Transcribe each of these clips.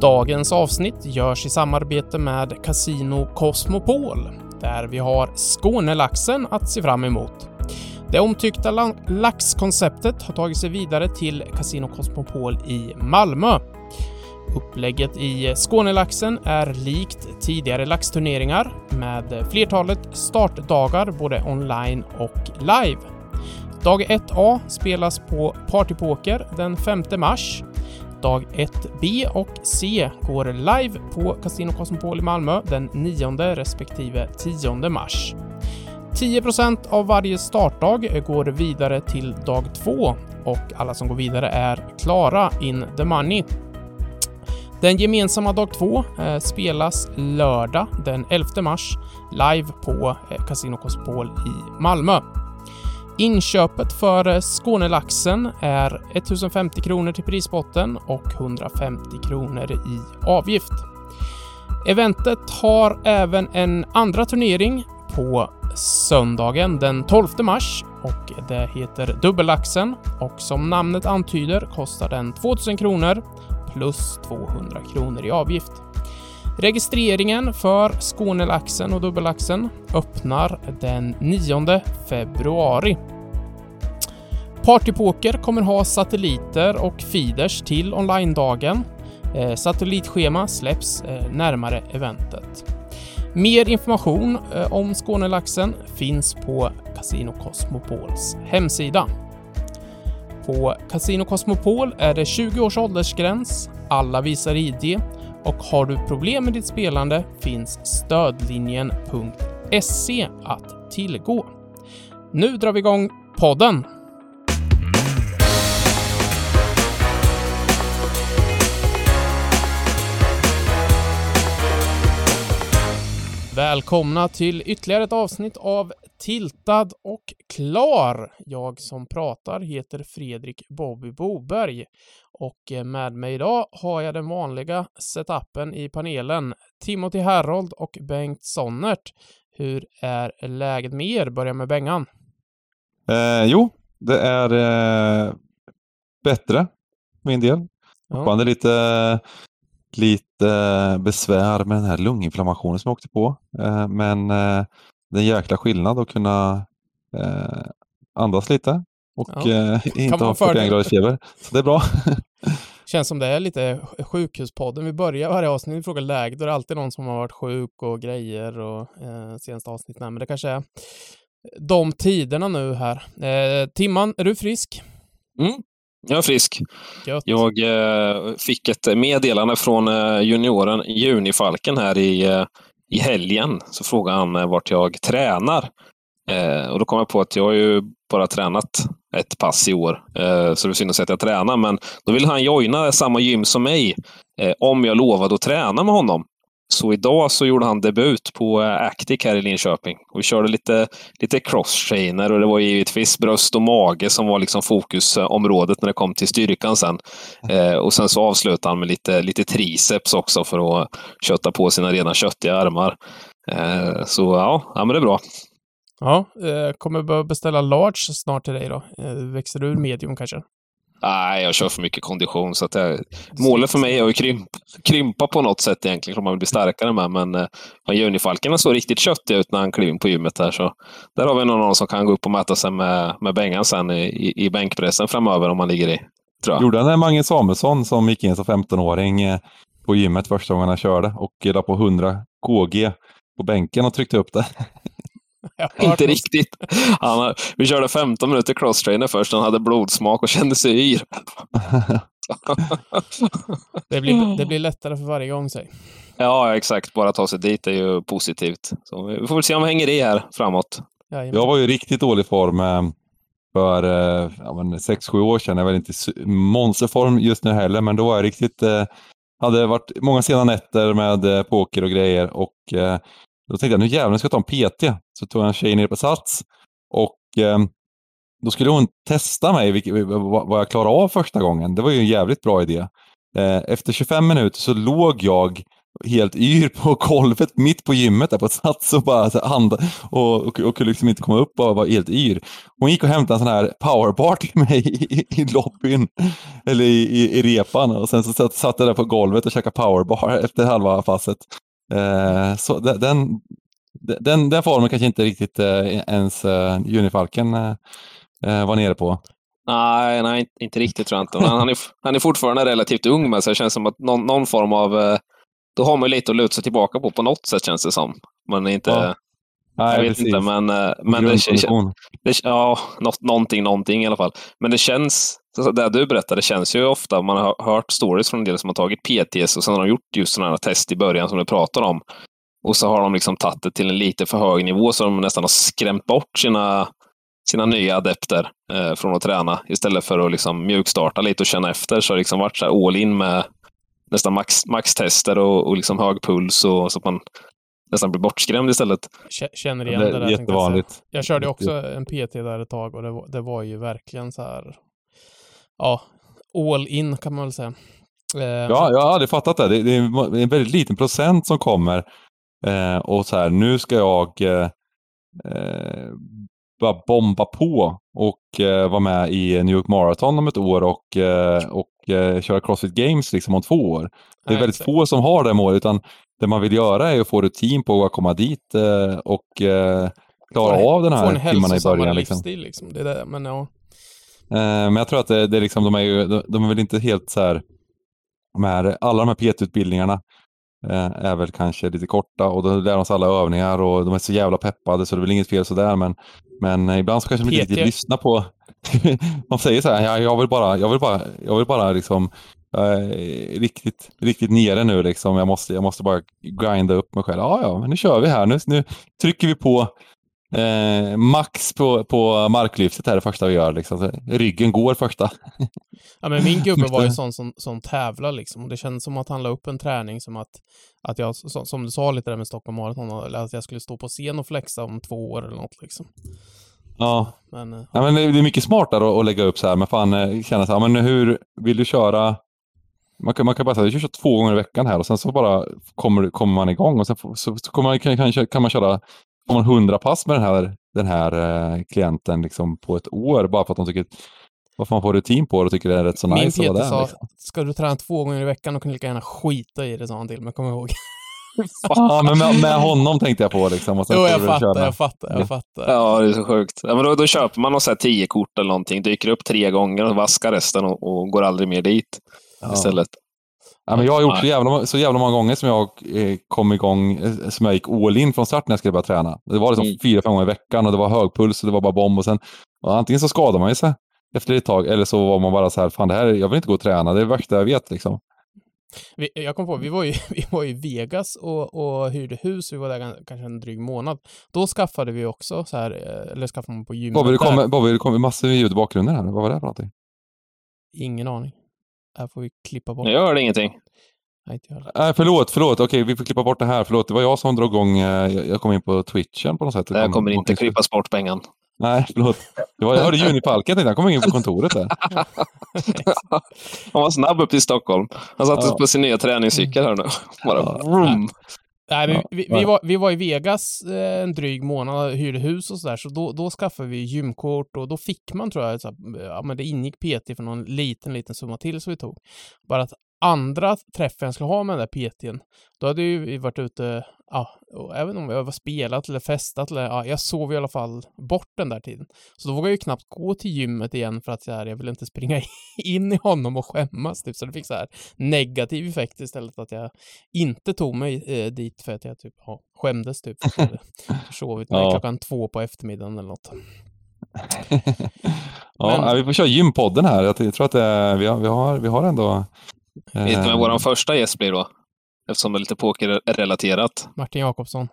Dagens avsnitt görs i samarbete med Casino Cosmopol, där vi har Skånelaxen att se fram emot. Det omtyckta laxkonceptet har tagit sig vidare till Casino Cosmopol i Malmö. Upplägget i Skånelaxen är likt tidigare laxturneringar med flertalet startdagar både online och live. Dag 1A spelas på Partypoker den 5 mars. Dag 1B och C går live på Casino Cosmopol i Malmö den 9 respektive 10 mars. 10% av varje startdag går vidare till dag 2 och alla som går vidare är klara in the money. Den gemensamma dag 2 eh, spelas lördag den 11 mars live på eh, Casino Cosmopol i Malmö. Inköpet för Skånelaxen är 1050 kronor till prisbotten och 150 kronor i avgift. Eventet har även en andra turnering på söndagen den 12 mars och det heter Dubbellaxen och som namnet antyder kostar den 2000 kronor plus 200 kronor i avgift. Registreringen för Skånelaxen och Dubbelaxen öppnar den 9 februari. Partypoker kommer ha satelliter och feeders till online-dagen. Eh, satellitschema släpps eh, närmare eventet. Mer information eh, om Skånelaxen finns på Casino Cosmopols hemsida. På Casino Cosmopol är det 20 års åldersgräns, alla visar ID och har du problem med ditt spelande finns stödlinjen.se att tillgå. Nu drar vi igång podden! Välkomna till ytterligare ett avsnitt av Tiltad och klar. Jag som pratar heter Fredrik Bobby Boberg och eh, med mig idag har jag den vanliga setupen i panelen. Timothy Herold och Bengt Sonnert. Hur är läget med er? Börja med Bengan. Eh, jo, det är eh, bättre min del. Ja. lite lite besvär med den här lunginflammationen som jag åkte på. Eh, men eh, det är en jäkla skillnad att kunna eh, andas lite och ja. inte ha 41 graders feber. Så det är bra. Känns som det är lite sjukhuspodden. Vi börjar varje avsnitt med fråga läge. Då är det alltid någon som har varit sjuk och grejer och eh, senaste avsnittet. Men det kanske är de tiderna nu här. Eh, Timman, är du frisk? Mm, jag är frisk. Gött. Jag eh, fick ett meddelande från eh, junioren Junifalken här i, eh, i helgen. Så frågade han eh, vart jag tränar. Eh, och då kom jag på att jag har ju bara tränat ett pass i år. Eh, så det är synd att säga att jag tränar. Men då ville han joina samma gym som mig om jag lovade att träna med honom. Så idag så gjorde han debut på eh, Actic här i Linköping. Och vi körde lite, lite cross-trainer och det var givetvis bröst och mage som var liksom fokusområdet när det kom till styrkan sen. Eh, och sen så avslutade han med lite, lite triceps också för att kötta på sina redan köttiga armar. Eh, så ja, ja, men det är bra. Ja, eh, kommer behöva beställa large snart till dig då. Eh, växer du ur medium kanske? Nej, jag kör för mycket kondition. Så att jag, målet för mig är att krympa, krympa på något sätt egentligen, om man vill bli starkare med. Men eh, Junifalken såg riktigt köttig ut när han klev in på gymmet här. Så där har vi någon som kan gå upp och mäta sig med, med Bengan sen i, i bänkpressen framöver om han ligger i. Tror jag. Gjorde han det Mange Samuelsson som gick in som 15-åring eh, på gymmet första gången han körde och la på 100 KG på bänken och tryckte upp det. Inte riktigt. Han, vi körde 15 minuter crosstrainer först. Han hade blodsmak och kände sig yr. det, blir, det blir lättare för varje gång, säg. Ja, exakt. Bara ta sig dit är ju positivt. Så vi får väl se om vi hänger i här framåt. jag var ju riktigt dålig form eh, för eh, ja, 6-7 år sedan. Jag är väl inte monsterform just nu heller, men då var jag riktigt... Eh, hade varit många sena nätter med poker och grejer och då tänkte jag nu jävlar ska jag ta en PT. Så tog jag en tjej ner på Sats och eh, då skulle hon testa mig vilket, vad jag klarade av första gången. Det var ju en jävligt bra idé. Eh, efter 25 minuter så låg jag helt yr på golvet mitt på gymmet där på sats och bara så hand och, och, och kunde liksom inte komma upp och var helt yr. Hon gick och hämtade en sån här powerbar till mig i, i lobbyn, eller i, i, i repan och sen så satt, satt jag där på golvet och käkade powerbar efter halva passet. Eh, så den, den, den formen kanske inte riktigt eh, ens eh, Junifalken eh, var nere på. Nej, nej, inte riktigt tror jag inte. Han, han, är, han är fortfarande relativt ung, men så det känns som att någon, någon form av... Då har man lite att luta sig tillbaka på, på något sätt känns det som. Men inte... Ja. Nej, jag vet precis. inte, men, men det, det, ja, någonting, någonting i alla fall. Men det känns, det du berättade, känns ju ofta, man har hört stories från en del som har tagit PTS och sen har de gjort just sådana här test i början som du pratar om. Och så har de liksom tagit det till en lite för hög nivå så de nästan har skrämt bort sina, sina nya adepter eh, från att träna istället för att liksom mjukstarta lite och känna efter. Så har det liksom varit så all in med nästan max, maxtester och, och liksom hög puls och så att man nästan blir bortskrämd istället. Känner igen det, det där. Jättevanligt. Jag, jag körde också en PT där ett tag och det var, det var ju verkligen så här, ja, all in kan man väl säga. Eh, ja, jag har aldrig fattat det. Det är en väldigt liten procent som kommer Eh, och så här, nu ska jag eh, bara bomba på och eh, vara med i New York Marathon om ett år och, eh, och eh, köra Crossfit Games liksom om två år. Det är väldigt få som har det målet, utan det man vill göra är att få rutin på att komma dit och klara få, av den här timmarna i början. Liksom. Livsstil, liksom. Det är det, men ja. Men jag tror att det, det är liksom, de är ju, de, är väl inte helt så här, de här, alla de här PT-utbildningarna Eh, är väl kanske lite korta och då lär de sig alla övningar och de är så jävla peppade så det är väl inget fel sådär men, men ibland så kanske de inte riktigt lyssnar på... de säger så här, ja, jag vill bara, jag vill bara, jag vill bara liksom riktigt, riktigt nere nu liksom. Jag måste, jag måste bara grinda upp mig själv. Ja, ja, men nu kör vi här. Nu, nu trycker vi på eh, max på, på marklyftet här det första vi gör. Liksom. Ryggen går första. ja, men min gubbe var ju sån som, som tävlar liksom. Det kändes som att han la upp en träning som att, att jag, som du sa lite där med Stockholm Marathon, att jag skulle stå på scen och flexa om två år eller något liksom. Ja. Men, eh, ja. men det är mycket smartare att, att lägga upp så här, men fan eh, känna så här, men hur vill du köra man kan, man kan bara säga att du kör två gånger i veckan här och sen så bara kommer, kommer man igång och sen så, så kommer man, kan, kan, kan man köra man 100 pass med den här, den här eh, klienten liksom på ett år bara för att de tycker varför man får rutin på det och tycker det är rätt så Min nice Min Peter sa, liksom. ska du träna två gånger i veckan då kan du lika gärna skita i det, sa han till mig, kommer ihåg. ja, men med, med, honom tänkte jag på liksom. Och sen jo, jag fattar, jag fattar, jag fattar. Ja, det är så sjukt. Ja, men då, då köper man något tio kort eller någonting, dyker upp tre gånger och vaskar resten och, och går aldrig mer dit ja. istället. Ja, men jag har gjort så jävla, så jävla många gånger som jag eh, kom igång, eh, som jag gick all in från start när jag skulle börja träna. Det var liksom mm. fyra, fem gånger i veckan och det var hög puls och det var bara bomb och sen och antingen så skadade man sig efter ett tag eller så var man bara så här, fan det här, jag vill inte gå och träna, det är det värsta jag vet liksom. Vi, jag kom på, vi var ju vi var i Vegas och, och hyrde hus, vi var där kanske en dryg månad. Då skaffade vi också så här, eh, eller skaffade man på gymmet Bobby, det kommer, kommer massor med ljud i bakgrunden här. Vad var det för någonting? Ingen aning. Här får vi klippa bort. Jag hörde ingenting. Nej, inte förlåt, förlåt. Okej, vi får klippa bort det här. Förlåt, det var jag som drog igång. Eh, jag kom in på twitchen på något sätt. Det jag kommer inte klippas bort pengen. Nej, förlåt. Det var, jag hörde Junipalken, han kom in på kontoret där. han var snabb upp till Stockholm. Han satte ja. på sin nya träningscykel här nu. Bara vroom. Nej, men vi, vi, var, vi var i Vegas eh, en dryg månad, hyrde hus och sådär, så då, då skaffade vi gymkort och då fick man, tror jag, så, ja, men det ingick PT för någon liten, liten summa till som vi tog. Bara att andra träffen jag skulle ha med den där PTn, då hade ju vi varit ute, ja, och även om jag var spelat eller festat eller, ja, jag sov i alla fall bort den där tiden. Så då vågade jag ju knappt gå till gymmet igen för att så här, jag ville inte springa in i honom och skämmas, typ. Så det fick så här negativ effekt istället att jag inte tog mig eh, dit för att jag typ, ja, skämdes typ. Försovit mig ja. klockan två på eftermiddagen eller något. ja, Men... vi får köra gympodden här. Jag tror att det, vi, har, vi, har, vi har ändå Vet du vem vår första gäst blir då? Eftersom det är lite pokerrelaterat. Martin Jakobsson.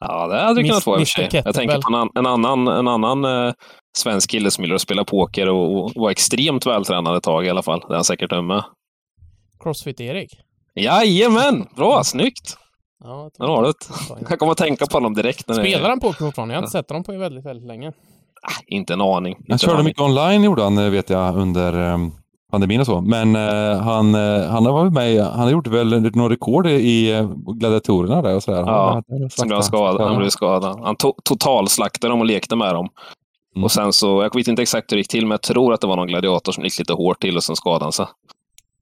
Ja, det hade vi kunnat få i och för sig. Jag tänker på en, en annan, en annan eh, svensk kille som gillar att spela poker och, och var extremt vältränad ett tag i alla fall. Det är han säkert ömme. Crossfit-Erik? Jajamän! Bra, snyggt! Ja, Där har det. Jag kommer att tänka på honom direkt. När Spelar han poker fortfarande? Jag har inte sett honom på väldigt, väldigt länge. Ah, inte en aning. Han körde mycket online gjorde han, vet jag, under um pandemin och så. Men eh, han, eh, han har varit med, han har gjort väl några rekord i eh, gladiatorerna där och sådär. Ja, han, blev skadad. han blev skadad. Han to totalslaktade dem och lekte med dem. Mm. Och sen så, jag vet inte exakt hur det gick till, men jag tror att det var någon gladiator som gick lite hårt till och sen skadade han sig.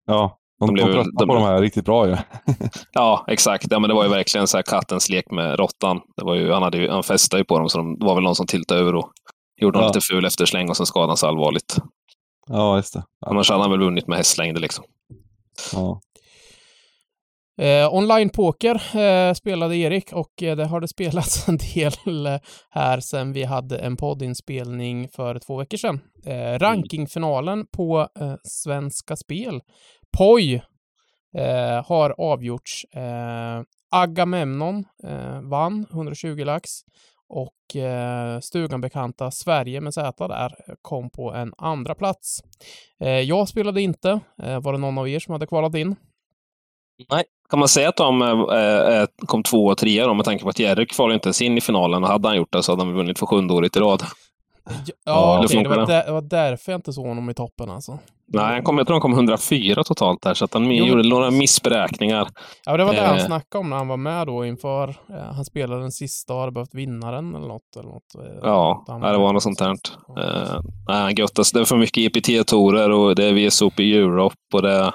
Ja, de, de, blev, de de, på de här riktigt bra ju. ja, exakt. Ja, men det var ju verkligen så här kattens lek med råttan. Det var ju, han, hade ju, han fästade ju på dem, så de, det var väl någon som tiltade över och gjorde ja. lite ful eftersläng och sen skadade han sig allvarligt. Ja, just det. Annars hade han väl vunnit med hästlängder liksom. Ja. Eh, Online-poker eh, spelade Erik och eh, det har det spelats en del eh, här sen vi hade en poddinspelning för två veckor sedan. Eh, rankingfinalen på eh, Svenska Spel, POJ, har avgjorts. Agamemnon vann 120 lax och eh, stugan bekanta Sverige med Z där kom på en andra plats. Eh, jag spelade inte. Eh, var det någon av er som hade kvalat in? Nej, kan man säga att de eh, eh, eh kom två och trea då med tanke på att Jerry kvalade inte ens in i finalen och hade han gjort det så hade han vunnit för sjunde året i rad. Ja, ja okay. det, var där, det var därför jag inte såg honom i toppen alltså. Nej, han kom, jag tror han kom 104 totalt där, så att han jo, gjorde några missberäkningar. Ja, det var det eh. han snackade om när han var med då inför, eh, han spelade den sista och hade behövt vinna den eller något. Eller något eh, ja, det var något sånt här. Eh, nej, göttas. Det är för mycket EPT-torer och det är VSOP i Europe och det,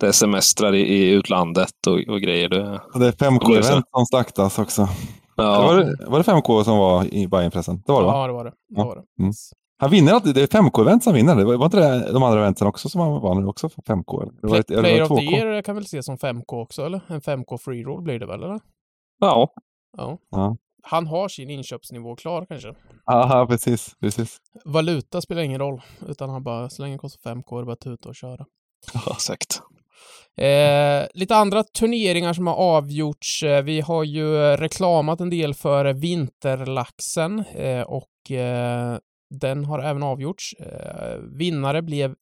det är semestrar i, i utlandet och, och grejer. Det, och det är 5K-event som slaktas också. Ja. Var, det, var det 5K som var i Bajenpressen? Det var det va? Ja, det var det. det, var det. Mm. Han vinner alltid, det är 5K-event som vinner. Det var, var inte det de andra eventen också som han vann också för 5K? Eller? Det var ett, Player of the year kan väl ses som 5K också, eller? En 5K free roll blir det väl, eller? Ja. Ja. ja. Han har sin inköpsnivå klar kanske. Ja, precis, precis. Valuta spelar ingen roll, utan han bara, så länge det kostar 5K, det är bara tuta och köra. Ja, exakt. Eh, lite andra turneringar som har avgjorts. Eh, vi har ju reklamat en del för Vinterlaxen eh, och eh, den har även avgjorts. Eh, vinnare blev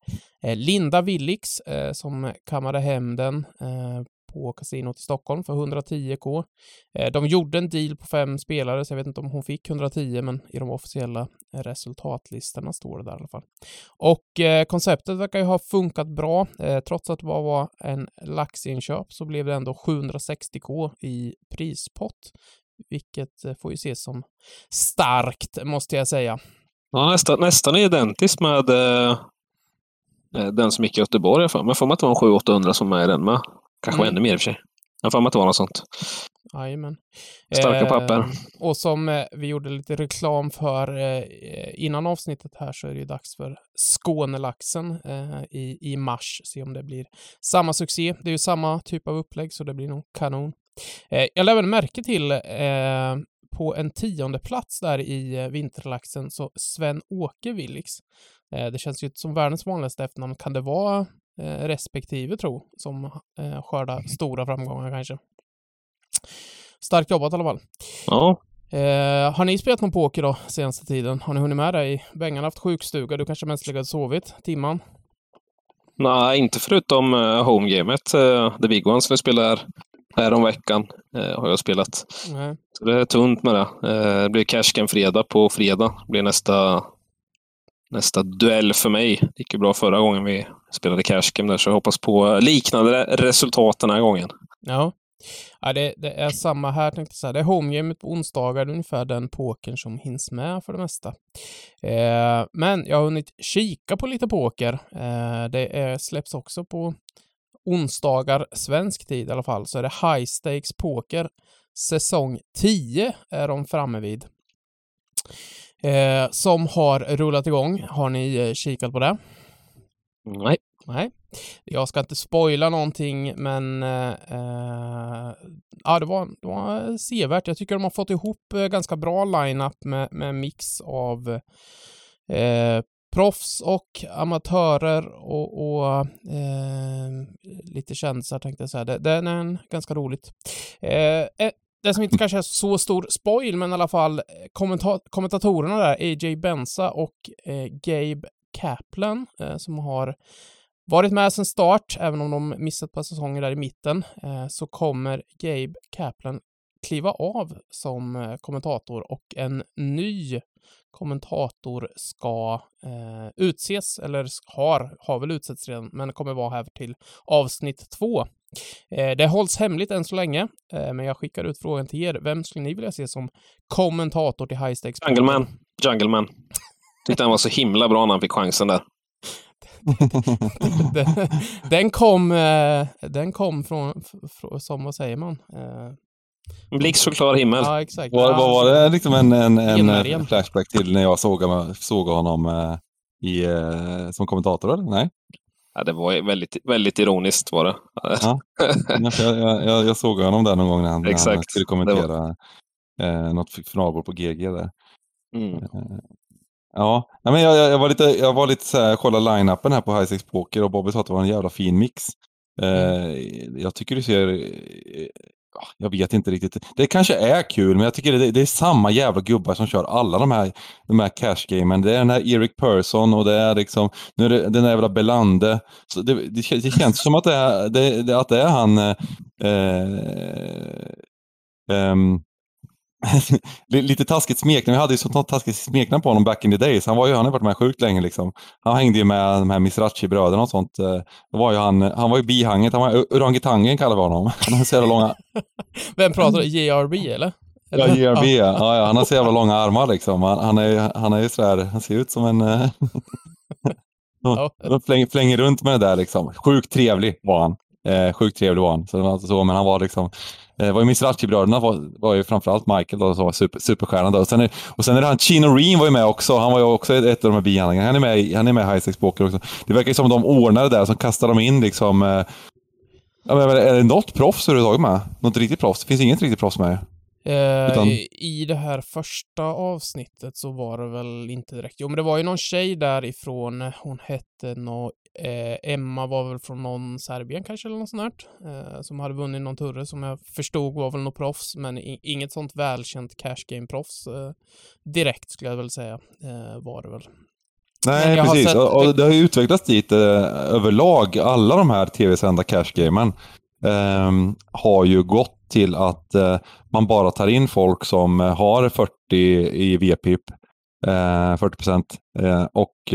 eh, Linda Willix eh, som kammade hem den eh, på kasinot i Stockholm för 110k. Eh, de gjorde en deal på fem spelare, så jag vet inte om hon fick 110, men i de officiella resultatlistorna står det där i alla fall. Och eh, konceptet verkar ju ha funkat bra. Eh, trots att det bara var en laxinköp så blev det ändå 760k i prispott, vilket eh, får ju ses som starkt, måste jag säga. Ja, nästan, nästan identiskt med eh, den som gick i Göteborg. För. Men får man att det var 700-800 som är i den med. Kanske mm. ännu mer i och för sig. Jag får att det var något sånt. Jajamän. Starka eh, papper. Och som eh, vi gjorde lite reklam för eh, innan avsnittet här så är det ju dags för Skånelaxen eh, i, i mars. Se om det blir samma succé. Det är ju samma typ av upplägg så det blir nog kanon. Eh, jag lade märke till på en tionde plats där i eh, vinterlaxen så Sven-Åke Willix. Eh, det känns ju som världens vanligaste efternamn. Kan det vara eh, respektive tro som skördar stora framgångar kanske? Starkt jobbat i alla fall. Ja. Eh, har ni spelat någon poker då senaste tiden? Har ni hunnit med det? Bengan har haft sjukstuga. Du kanske mest legat sovit timman? Nej, inte förutom uh, homegamet. Uh, The Big One som vi spelar här om veckan eh, har jag spelat. Mm. Så det är tunt med det. Eh, det blir Cashcan fredag på fredag. Det blir nästa, nästa duell för mig. Det gick ju bra förra gången vi spelade Cashcam där, så jag hoppas på liknande resultat den här gången. Ja, ja det, det är samma här tänkte säga. Det är homegamet på onsdagar, ungefär den pokern som hinns med för det mesta. Eh, men jag har hunnit kika på lite poker. Eh, det är, släpps också på onsdagar svensk tid i alla fall så är det High Stakes Poker. Säsong 10 är de framme vid. Eh, som har rullat igång. Har ni eh, kikat på det? Nej. Nej. Jag ska inte spoila någonting, men eh, eh, ja, det var, det var sevärt. Jag tycker de har fått ihop eh, ganska bra line-up med, med mix av eh, proffs och amatörer och, och eh, lite kändisar tänkte jag säga. Det, det är ganska roligt. Eh, eh, det som inte kanske är så stor spoil, men i alla fall eh, kommenta kommentatorerna där, AJ Benza och eh, Gabe Kaplan, eh, som har varit med sedan start, även om de missat på säsonger där i mitten, eh, så kommer Gabe Kaplan kliva av som kommentator och en ny kommentator ska eh, utses, eller har, har väl utsetts redan, men kommer vara här till avsnitt två. Eh, det hålls hemligt än så länge, eh, men jag skickar ut frågan till er. Vem skulle ni vilja se som kommentator till High Stakes? Jungleman. Jungleman. Tyckte han var så himla bra när han fick chansen där. den, kom, eh, den kom från, som, vad säger man? Eh, Blixt klar himmel. Ja, exakt. Var, var, var det liksom en, en, en flashback till när jag såg, såg honom i, som kommentator? Eller? Nej? Ja, det var väldigt, väldigt ironiskt var det. Ja. jag, jag, jag såg honom där någon gång när han, när han skulle kommentera var... eh, något finalbord på GG där. Mm. Ja, men jag, jag, var lite, jag var lite så här, kolla line-upen här på High Six Poker och Bobby sa att det var en jävla fin mix. Mm. Eh, jag tycker du ser, eh, Ah, jag vet inte riktigt. Det kanske är kul, men jag tycker det, det är samma jävla gubbar som kör alla de här, de här cash-gamen. Det är den här Eric Persson och det är liksom, nu är det den där jävla Belande. Så det, det, det känns som att det är, det, att det är han eh, eh, ehm, lite taskigt smeknamn. Vi hade ju sånt taskigt smeknamn på honom back in the days. Han, var ju, han har varit med sjukt länge liksom. Han hängde ju med de här Misrachi-bröderna och sånt. Eh, då var ju han, han var ju bihanget. Han var orangutangen kallar vi honom. Han har så jävla långa... Vem pratar du? JRB eller? Ja, JRB ja. ja. Han har så jävla långa armar liksom. Han, han är, han är ju sådär, han ser ut som en... Eh, de flänger, flänger runt med det där liksom. Sjukt trevlig var han. Eh, sjukt trevlig var han. Så det var inte så, men han var liksom det var ju Mizrachi-bröderna var, var ju framförallt Michael då, som var super, superstjärnan. Då. Och, sen är, och sen är det han, Chino Reen var ju med också. Han var ju också ett av de här bihandlingarna. Han är med, han är med i High Stakes Poker också. Det verkar ju som de ordnade där, som kastade dem in liksom. Eh, ja, men är det något proffs överhuvudtaget med? Något riktigt proffs? Det finns inget riktigt proffs med. Eh, Utan... I det här första avsnittet så var det väl inte direkt. Jo, men det var ju någon tjej därifrån. Hon hette nå Eh, Emma var väl från någon Serbien kanske eller något sånt där, eh, som hade vunnit någon turre som jag förstod var väl något proffs, men inget sånt välkänt cash game-proffs eh, direkt skulle jag väl säga, eh, var det väl. Nej, precis. Sett... Och, det har ju utvecklats dit eh, överlag. Alla de här tv-sända cash-gamen ehm, har ju gått till att eh, man bara tar in folk som har 40 i VPIP, 40 procent, och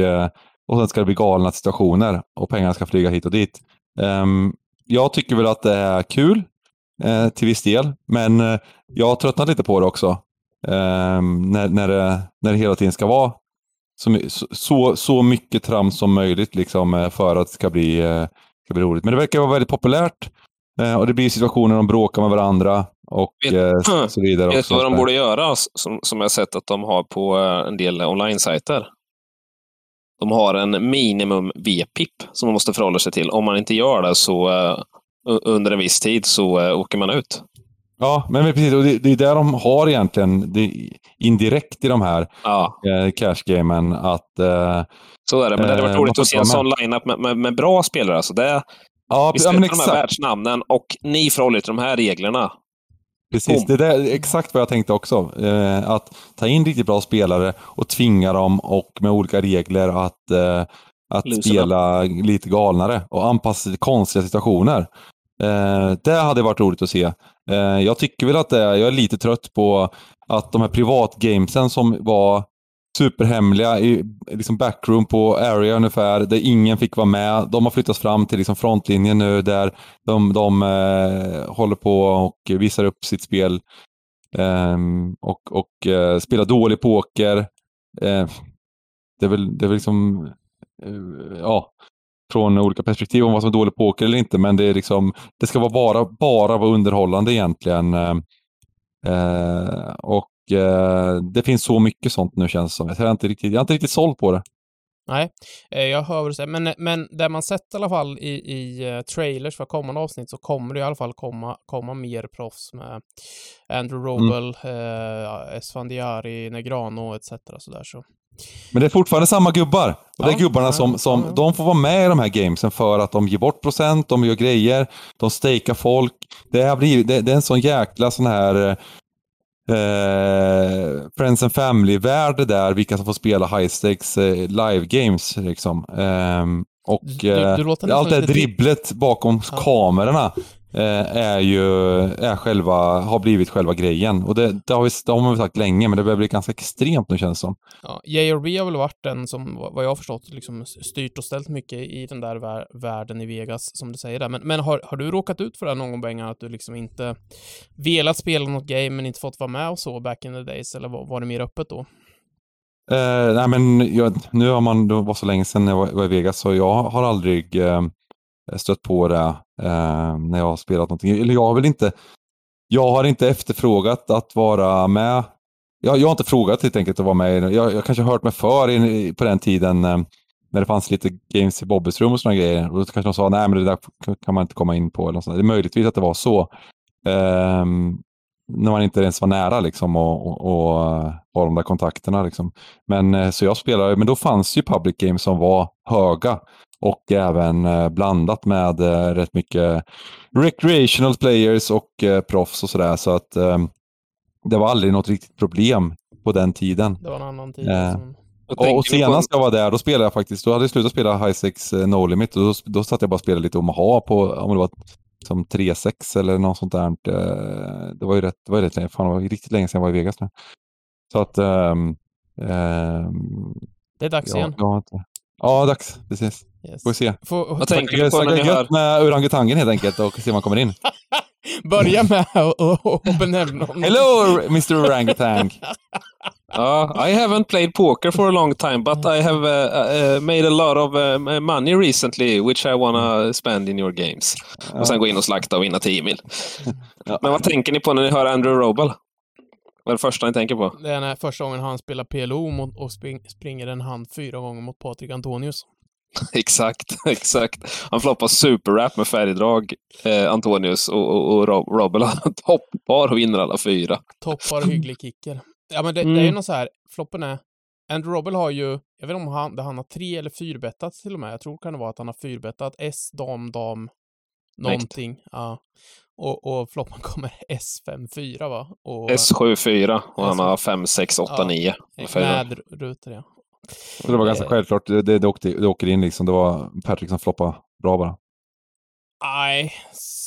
och sen ska det bli galna situationer och pengarna ska flyga hit och dit. Um, jag tycker väl att det är kul eh, till viss del, men eh, jag har tröttnat lite på det också. Um, när, när, det, när det hela tiden ska vara så, så, så mycket trams som möjligt liksom, eh, för att det ska bli, ska bli roligt. Men det verkar vara väldigt populärt och det blir situationer där de bråkar med varandra och vet, så vidare. Vet du vad de borde göra, som, som jag sett att de har på en del online-sajter? De har en minimum VPIP som man måste förhålla sig till. Om man inte gör det så uh, under en viss tid så uh, åker man ut. Ja, men precis. Och det, det är där de har egentligen det, indirekt i de här ja. eh, cash-gamen att... Eh, så är det, men det hade varit roligt att se en sån line-up med, med, med, bra spelare. Alltså det, ja, vi ja, men exakt. de här världsnamnen och ni förhåller er till de här reglerna. Precis, det är exakt vad jag tänkte också. Eh, att ta in riktigt bra spelare och tvinga dem och med olika regler att, eh, att spela lite galnare och anpassa sig till konstiga situationer. Eh, det hade varit roligt att se. Eh, jag tycker väl att det jag är lite trött på att de här privatgamesen som var superhemliga i liksom backroom på area ungefär, där ingen fick vara med. De har flyttats fram till liksom frontlinjen nu där de, de eh, håller på och visar upp sitt spel eh, och, och eh, spelar dålig poker. Eh, det är väl, det är väl liksom, eh, ja, från olika perspektiv om vad som är dålig poker eller inte, men det är liksom, det ska vara bara, bara vara underhållande egentligen. Eh, eh och eh, det finns så mycket sånt nu känns det som. Jag är inte riktigt, jag är inte riktigt såld på det. Nej, eh, jag hör vad du säger. Men, men där man sett i alla fall i, i trailers för kommande avsnitt så kommer det i alla fall komma, komma mer proffs med Andrew mm. Robel, mm. uh, Esfandiari, Negrano etc. Sådär, så. Men det är fortfarande samma gubbar. Och det är gubbarna ja, som, som ja, de får vara med i de här gamesen för att de ger bort procent, de gör grejer, de stakar folk. Det, har blivit, det, det är en sån jäkla sån här eh, Friends and Family-värld där, vilka som får spela high stakes eh, live games. Liksom. Eh, och du, du, eh, allt det här dribblet bakom ja. kamerorna är ju är själva, har blivit själva grejen. Och det, det har vi det har vi sagt länge, men det börjar bli ganska extremt nu känns det som. Ja, JRB har väl varit den som, vad jag har förstått, liksom styrt och ställt mycket i den där vär världen i Vegas, som du säger där. Men, men har, har du råkat ut för det någon gång, Bengan, att du liksom inte velat spela något game, men inte fått vara med och så back in the days, eller var, var det mer öppet då? Eh, nej, men jag, nu har man, det var så länge sedan jag var, var i Vegas, så jag har aldrig eh, Eh, stött på det eh, när jag har spelat någonting. Eller jag har väl inte, jag har inte efterfrågat att vara med. Jag, jag har inte frågat helt enkelt att vara med. Jag, jag kanske har hört mig för in, på den tiden eh, när det fanns lite games i Bobbys rum och sådana grejer. Och då kanske de sa, nej men det där kan man inte komma in på. Eller sånt. Det är möjligtvis att det var så. Um, när man inte ens var nära liksom och, och, och eh, ha de där kontakterna. Liksom. Men eh, så jag spelade, men då fanns ju public games som var höga och även eh, blandat med eh, rätt mycket recreational players och proffs och sådär. Så att det var aldrig något riktigt problem på den tiden. Det var en annan tid. Eh. Som... Och, och senast jag var där, då spelade jag faktiskt, då hade jag slutat spela High Sex No Limit och då, då satt jag bara och spelade lite Omaha på, om det var som 3-6 eller något sånt där. Eh, det var ju rätt, det var rätt länge, fan, det var riktigt länge sedan jag var i Vegas nu. Så att... Um, um, det är dags ja, igen. Ja, ja, dags. Precis. Yes. Får vi se. Får, Vad tänker du på när ni hör... med orangutangen helt enkelt och se om han kommer in. Börja med att benämna honom. Hello Mr Orangutang! Uh, I haven't played poker for a long time, but I have uh, uh, made a lot of uh, money recently, which I wanna spend in your games. Och sen gå in och slakta och vinna 10 mil. Men vad tänker ni på när ni hör Andrew Robel? Vad är det första ni tänker på? Det är när första gången han spelar PLO mot, och spring, springer en hand fyra gånger mot Patrik Antonius. exakt, exakt. Han floppar superrap med färgdrag, eh, Antonius, och, och, och Robel toppar och vinner alla fyra. Toppar och hygglig kicker. Ja, men det, mm. det är ju mm. något så här, floppen är, Andrew Robbel har ju, jag vet inte om han, han har tre eller fyrbettat till och med. Jag tror kan det vara att han har fyrbettat S, dam, dam, någonting. Mäkt. Ja. Och, och floppen kommer S5-4 va? Och, S7-4 och han har 5, 6, 8, 9. Med rutor ja. Så det var ganska eh. självklart, det, det, åkte, det åker in liksom. Det var Patrick som floppade bra bara. Nej,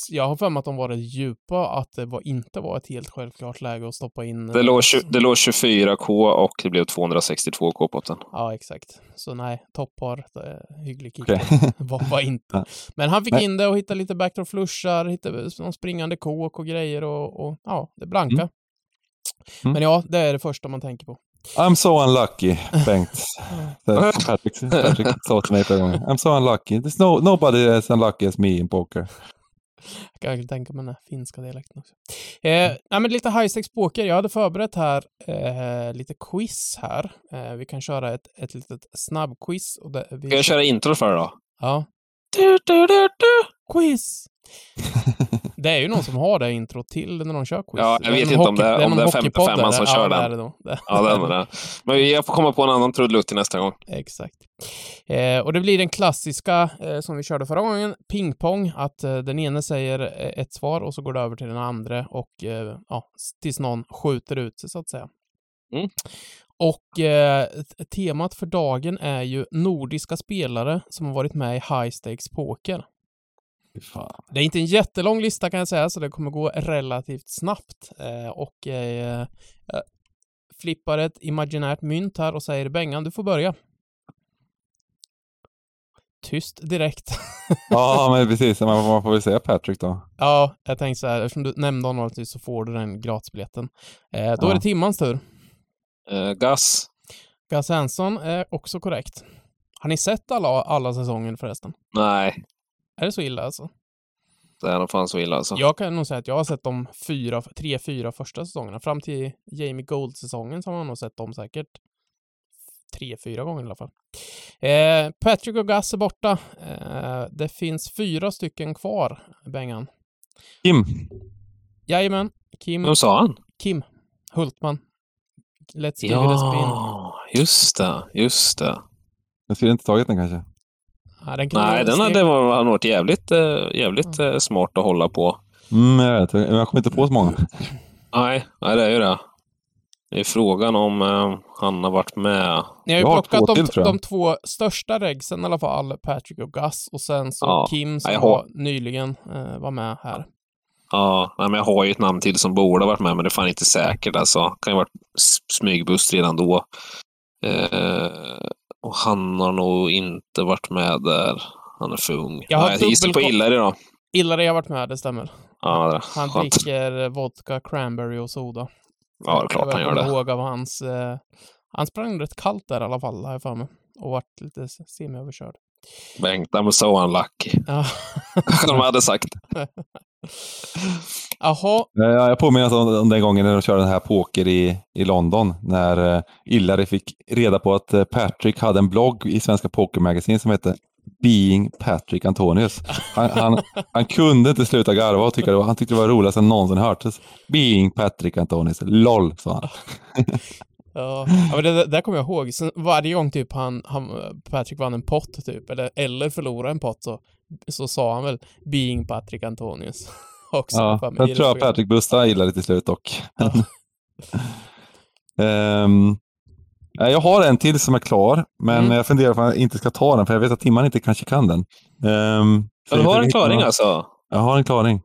jag har för mig att de var rätt djupa, att det var, inte var ett helt självklart läge att stoppa in. Det låg, det låg 24K och det blev 262K på den. Ja, exakt. Så nej, toppar, eh, hygglig kick. Okay. var, var inte. Men han fick nej. in det och hittade lite backdoor flushar, hittade någon springande kåk och grejer och, och ja, det blanka. Mm. Mm. Men ja, det är det första man tänker på. I'm so unlucky, Bengt. Patrick, Patrick sa till mig förra gången. I'm so unlucky. There's no, nobody as unlucky as me in poker. Jag kan tänka mig den finska dialekten också. Eh, ja, men lite high-stakes poker. Jag hade förberett här eh, lite quiz här. Eh, vi kan köra ett, ett litet snabbquiz. vi... Ska jag köra intro för det då? Ja. Du, du, du, du. Quiz! det är ju någon som har det intro till när de kör quiz. Ja, jag vet inte hockey, om det, är, om det är 55 som kör ja, den. Det det. Ja, det är det. Men jag får komma på en annan trudelutt till nästa gång. Exakt. Eh, och det blir den klassiska eh, som vi körde förra gången, pingpong, att eh, den ene säger eh, ett svar och så går det över till den andra och eh, ja, tills någon skjuter ut sig så att säga. Mm. Och eh, temat för dagen är ju nordiska spelare som har varit med i High Stakes Poker. Det är inte en jättelång lista kan jag säga, så det kommer gå relativt snabbt. Eh, och eh, flippar ett imaginärt mynt här och säger Bengan, du får börja. Tyst direkt. ja, men precis. Man får väl säga Patrick då. Ja, jag tänkte så här, eftersom du nämnde honom så får du den gratisbiljetten. Eh, då ja. är det Timmans tur. Uh, Gus. Gus Hanson är också korrekt. Har ni sett alla, alla säsonger förresten? Nej. Är det så illa alltså? Det är nog fan så illa alltså. Jag kan nog säga att jag har sett de fyra, tre, fyra första säsongerna. Fram till Jamie Gold-säsongen så har man nog sett dem säkert tre, fyra gånger i alla fall. Eh, Patrick och Gus är borta. Eh, det finns fyra stycken kvar, Bengan. Kim. Jajamän. Kim. Vem sa han? Kim Hultman. Let's give ja, it a spin. just det, just det. Jag skulle inte tagit den kanske. Ja, den Nej, den hade var, varit jävligt, äh, jävligt mm. smart att hålla på. Mm, jag vet. Jag kommer inte på så många. Nej, nej det är ju det. Det är frågan om eh, han har varit med. Ni har ju plockat de, till, de två största regsen i alla fall, Patrick och Gus, och sen så ja, Kim som har nyligen eh, var med här. Ja, men jag har ju ett namn till som borde ha varit med, men det är fan inte säkert. Alltså. Kan ju ha varit smygbuss redan då. Eh, och han har nog inte varit med där. Han är för ung. Jag har Nej, jag gissar på Illari då. Illari har varit med, det stämmer. Ja, det han skönt. dricker vodka, cranberry och soda. Ja, det är klart han gör det. Jag ihåg av hans... Eh, han sprang rätt kallt där i alla fall, har jag för mig. Och vart lite semi-överkörd. Bengt, I'm so unlucky. Ja. de hade sagt. Jaha. Jag påminner om, om den gången när de körde den här poker i, i London. När uh, Illari fick reda på att uh, Patrick hade en blogg i Svenska Pokermagasin som hette Being Patrick Antonius. Han, han, han, kunde inte sluta garva och tycka det var, han tyckte det var roligast han någonsin hört. Being Patrick Antonius. LOL, sa han. Ja, men det där kommer jag ihåg. Sen varje gång typ han, han, Patrick vann en pott typ, eller, eller förlorade en pott så, så sa han väl Being Patrick Antonius. Också, ja, jag tror jag Patrick Busta gillade det till slut dock. Ja. um, jag har en till som är klar, men mm. jag funderar på om jag inte ska ta den, för jag vet att Timman inte kanske kan den. Um, ja, du har en klaring alltså? Jag har en klaring.